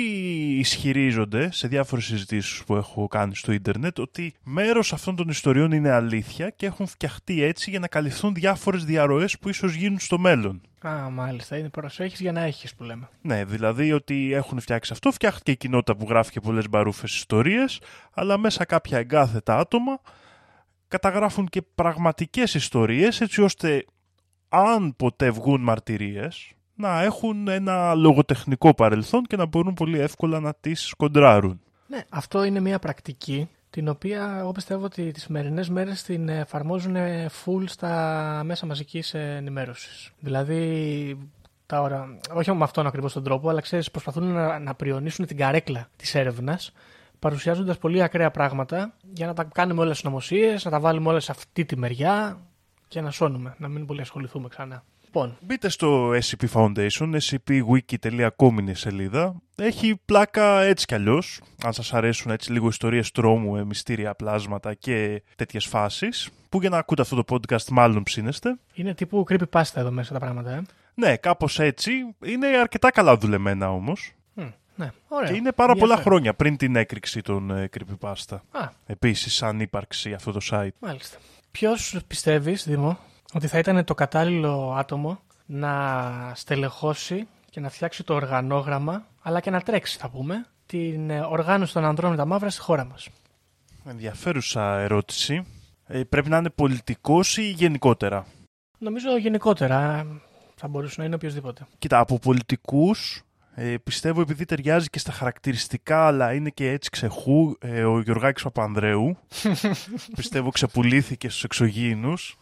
ισχυρίζονται σε διάφορες συζητήσεις που έχω κάνει στο ίντερνετ ότι μέρος αυτών των ιστοριών είναι αλήθεια και έχουν φτιαχτεί έτσι για να καλυφθούν διάφορες διαρροές που ίσως γίνουν στο μέλλον. Α, μάλιστα. Είναι προσέχεις για να έχεις που λέμε. Ναι, δηλαδή ότι έχουν φτιάξει αυτό. Φτιάχτηκε η κοινότητα που γράφει και πολλές μπαρούφες ιστορίες, αλλά μέσα κάποια εγκάθετα άτομα καταγράφουν και πραγματικές ιστορίες έτσι ώστε αν ποτέ βγουν μαρτυρίες να έχουν ένα λογοτεχνικό παρελθόν και να μπορούν πολύ εύκολα να τις κοντράρουν. Ναι, αυτό είναι μια πρακτική την οποία εγώ πιστεύω ότι τις σημερινές μέρες την εφαρμόζουν full στα μέσα μαζικής ενημέρωσης. Δηλαδή, τα ώρα, όχι με αυτόν ακριβώς τον τρόπο, αλλά ξέρεις, προσπαθούν να, να πριονίσουν την καρέκλα της έρευνας, παρουσιάζοντας πολύ ακραία πράγματα για να τα κάνουμε όλες συνωμοσίες, να τα βάλουμε όλες σε αυτή τη μεριά και να σώνουμε, να μην πολύ ασχοληθούμε ξανά. Λοιπόν. Μπείτε στο SCP Foundation, scpwiki.com είναι η σελίδα. Έχει πλάκα έτσι κι αλλιώς. Αν σας αρέσουν έτσι λίγο ιστορίες τρόμου, ε, μυστήρια πλάσματα και τέτοιες φάσεις. Που για να ακούτε αυτό το podcast, μάλλον ψήνεστε. Είναι τύπου creepypasta εδώ μέσα τα πράγματα, ε. Ναι, κάπως έτσι. Είναι αρκετά καλά δουλεμένα όμως. Ναι, ωραία. Και είναι πάρα πολλά χρόνια πριν την έκρηξη των ε, creepypasta. Επίσης, σαν ύπαρξη αυτό το site. Μάλιστα. Ποιος πιστεύεις, Δήμο, ότι θα ήταν το κατάλληλο άτομο να στελεχώσει και να φτιάξει το οργανόγραμμα, αλλά και να τρέξει, θα πούμε, την ε, οργάνωση των ανδρών με τα μαύρα στη χώρα μας; Ενδιαφέρουσα ερώτηση. Ε, πρέπει να είναι πολιτικός ή γενικότερα; Νομίζω γενικότερα θα μπορούσε να είναι οποιοδήποτε. Κοίτα, από πολιτικούς ε, πιστεύω επειδή ταιριάζει και στα χαρακτηριστικά αλλά είναι και έτσι ξεχού ε, ο Γιωργάκης Παπανδρέου πιστεύω ξεπουλήθηκε στους εξωγήινους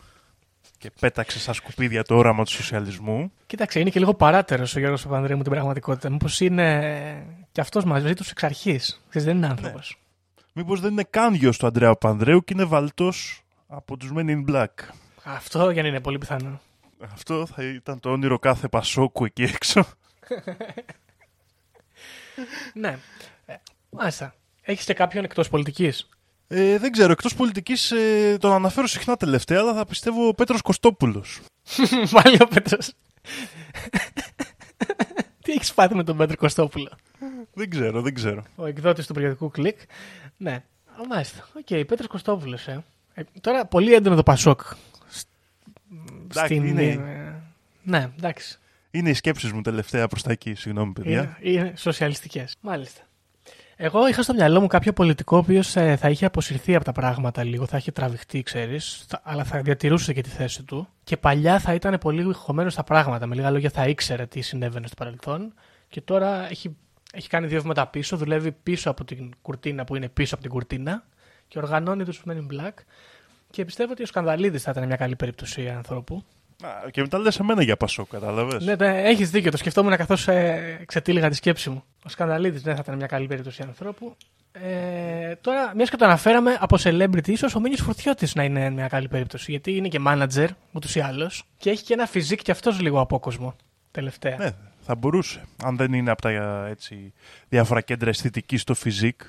και πέταξε στα σκουπίδια το όραμα του σοσιαλισμού. Κοίταξε, είναι και λίγο παράτερος ο Γιώργος Παπανδρέου με την πραγματικότητα. Μήπως είναι και αυτός μαζί τους εξ αρχής. Δεν είναι άνθρωπος. Ναι. Μήπως δεν είναι καν γιος του Αντρέα Παπανδρέου και είναι βαλτός από τους Men in Black. Αυτό για να είναι πολύ πιθανό. Αυτό θα ήταν το όνειρο κάθε Πασόκου εκεί έξω. ναι. Ε, μάλιστα. Έχεις και κάποιον εκτός πολιτικής; Ε, δεν ξέρω, εκτός πολιτικής ε, τον αναφέρω συχνά τελευταία, αλλά θα πιστεύω ο Πέτρος Κωστόπουλος. Πάλι ο Πέτρος. Τι έχεις πάθει με τον Πέτρο Κωστόπουλο; δεν ξέρω, δεν ξέρω. Ο εκδότης του περιοδικού Κλικ. Ναι, μάλιστα. Ok, okay, Πέτρος Κωστόπουλος. Ε. ε. τώρα πολύ έντονο το Πασόκ. Στην... Είναι... Ναι, εντάξει. Είναι οι σκέψεις μου τελευταία προς τα εκεί, συγγνώμη παιδιά. Είναι, είναι σοσιαλιστικές. Μάλιστα. Εγώ είχα στο μυαλό μου κάποιο πολιτικό ο οποίος ε, θα είχε αποσυρθεί από τα πράγματα λίγο, θα είχε τραβηχτεί, ξέρεις, αλλά θα διατηρούσε και τη θέση του. Και παλιά θα ήταν πολύ χωμένος στα πράγματα. Με λίγα λόγια θα ήξερε τι συνέβαινε στο παρελθόν. Και τώρα έχει, έχει κάνει δύο βήματα πίσω, δουλεύει πίσω από την κουρτίνα που είναι πίσω από την κουρτίνα και οργανώνει τους Men in Black. Και πιστεύω ότι ο Σκανδαλίδης θα ήταν μια καλή περίπτωση ανθρώπου και μετά λες εμένα για Πασόκ, κατάλαβες. Ναι, ναι έχεις δίκιο. Το σκεφτόμουν καθώς ε, ξετύλιγα τη σκέψη μου. Ο Σκανδαλίδης δεν θα ήταν μια καλή περίπτωση ανθρώπου. Ε, τώρα, μιας και το αναφέραμε από celebrity, ίσως ο Μίνιος Φουρτιώτης να είναι μια καλή περίπτωση. Γιατί είναι και manager, ούτως ή άλλως. Και έχει και ένα φιζίκ κι αυτός λίγο απόκοσμο. Τελευταία. Ναι, θα μπορούσε. Αν δεν είναι από τα έτσι, διάφορα κέντρα αισθητική στο φιζίκ.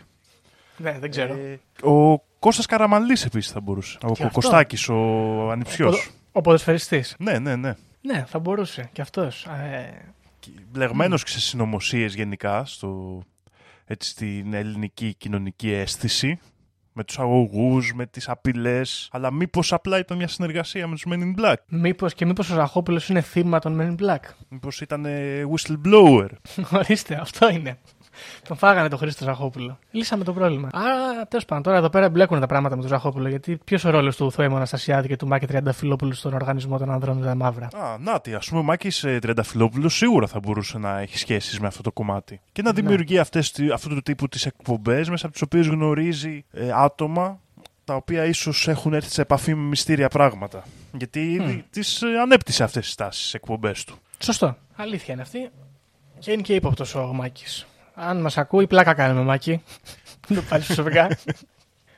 Ναι, δεν ξέρω. Ε, ο Κώστας Καραμαλής επίσης θα μπορούσε. ο Κωστάκης, ο ανιψιός. Ο, ο ποδοσφαιριστής. Ναι, ναι, ναι. Ναι, θα μπορούσε κι αυτός. Ε... Μπλεγμένος mm. σε συνωμοσίες γενικά στο, έτσι, στην ελληνική κοινωνική αίσθηση με τους αγωγούς, με τις απειλές, αλλά μήπως απλά ήταν μια συνεργασία με τους Men in Black; Μήπως και μήπως ο Ζαχόπουλος είναι θύμα των Men in Black; Μήπως ήταν whistleblower; Ορίστε, αυτό είναι. Τον φάγανε τον Χρήστο Ζαχόπουλο. Λύσαμε το πρόβλημα. Άρα, τέλος πάντων, τώρα εδώ πέρα μπλέκουν τα πράγματα με τον Ζαχόπουλο. Γιατί ποιος ο ρόλος του Θωέμου Αναστασιάδη και του Μάκη Τριανταφυλόπουλου στον οργανισμό των ανδρών με τα μαύρα; Α, να τι, ας πούμε, ο Μάκης ε, Τριανταφυλόπουλο σίγουρα θα μπορούσε να έχει σχέσεις με αυτό το κομμάτι. Και να ναι. δημιουργεί αυτές, αυτού του τύπου τις εκπομπές μέσα από τις οποίες γνωρίζει ε, άτομα τα οποία ίσως έχουν έρθει σε επαφή με μυστήρια πράγματα. Γιατί mm. τις ε, ανέπτυσσε αυτές τις τάσεις εκπομπές του. Σωστό. Αλήθεια είναι αυτή. Και είναι και ύποπτος ο Μάκης. Αν μας ακούει, πλάκα κάνουμε, Μάκη. το πάρει προσωπικά.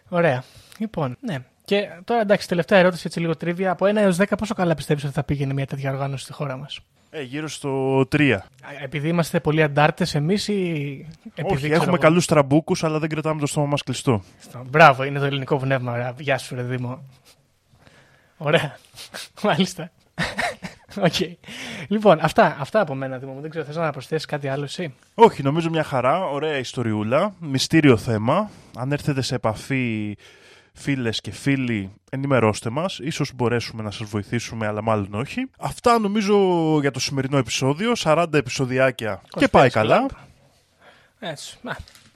Ωραία. Λοιπόν, ναι. Και τώρα εντάξει, τελευταία ερώτηση, έτσι λίγο trivia. Από 1 έως 10, πόσο καλά πιστεύεις ότι θα πήγαινε μια τέτοια οργάνωση στη χώρα μας; Ε, γύρω στο 3. Επειδή είμαστε πολύ αντάρτες εμείς ή. Επειδή, Όχι, έχουμε καλούς τραμπούκους, αλλά δεν κρατάμε το στόμα μας κλειστό. Μπράβο, είναι το ελληνικό πνεύμα. Γεια σου, ρε Δήμο. Ωραία. Μάλιστα. Okay. Λοιπόν, αυτά, αυτά από μένα, Δήμο μου. Δεν ξέρω, θες να προσθέσεις κάτι άλλο εσύ; Όχι, νομίζω μια χαρά. Ωραία ιστοριούλα. Μυστήριο θέμα. Αν έρθετε σε επαφή φίλες και φίλοι, ενημερώστε μας. σω μπορέσουμε να σας βοηθήσουμε, αλλά μάλλον όχι. Αυτά νομίζω για το σημερινό επεισόδιο. 40 επεισοδιάκια και πάει καλά. Έτσι.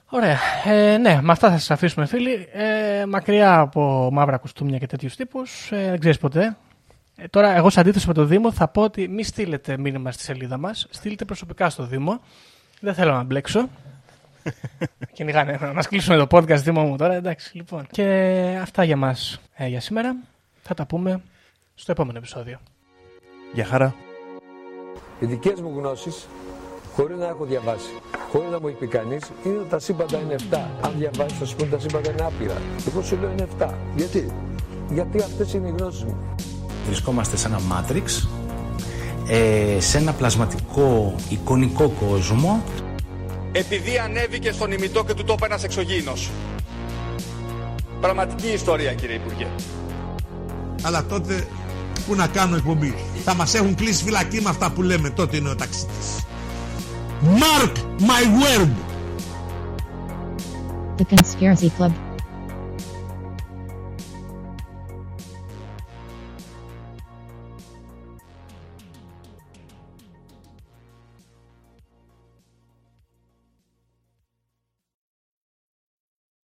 Ωραία. Ε, ναι, με αυτά θα σας αφήσουμε, φίλοι. Ε, μακριά από μαύρα κουστούμια και τέτοιους τύπους. Ε, δεν ξέρεις ποτέ. Ε, τώρα, εγώ σε αντίθεση με το Δήμο, θα πω ότι μην στείλετε μήνυμα στη σελίδα μας. Στείλτε προσωπικά στο Δήμο. Δεν θέλω να μπλέξω. Κυνηγάνε. Να μας κλείσουν το podcast Δήμο μου τώρα. Εντάξει, λοιπόν. Και αυτά για μας ε, για σήμερα. Θα τα πούμε στο επόμενο επεισόδιο. Γεια χαρά. Οι δικές μου γνώσεις, χωρίς να έχω διαβάσει, χωρίς να μου έχει πει κανείς, είναι ότι τα σύμπαντα είναι 7. Αν διαβάσεις, θα σου πούνε τα σύμπαντα είναι άπειρα. Εγώ σου λέω είναι 7. Γιατί; Γιατί αυτές είναι οι γνώσεις μου. Βρισκόμαστε σε ένα μάτριξ, ε, σε ένα πλασματικό εικονικό κόσμο. Επειδή ανέβηκε στον ημιτό και του τόπου ένας εξωγήινος. Πραγματική ιστορία κύριε Υπουργέ. Αλλά τότε που να κάνω εκπομπή; Θα μας έχουν κλείσει φυλακή με αυτά που λέμε. Τότε είναι ο ταξίτης. Mark my word! The Conspiracy Club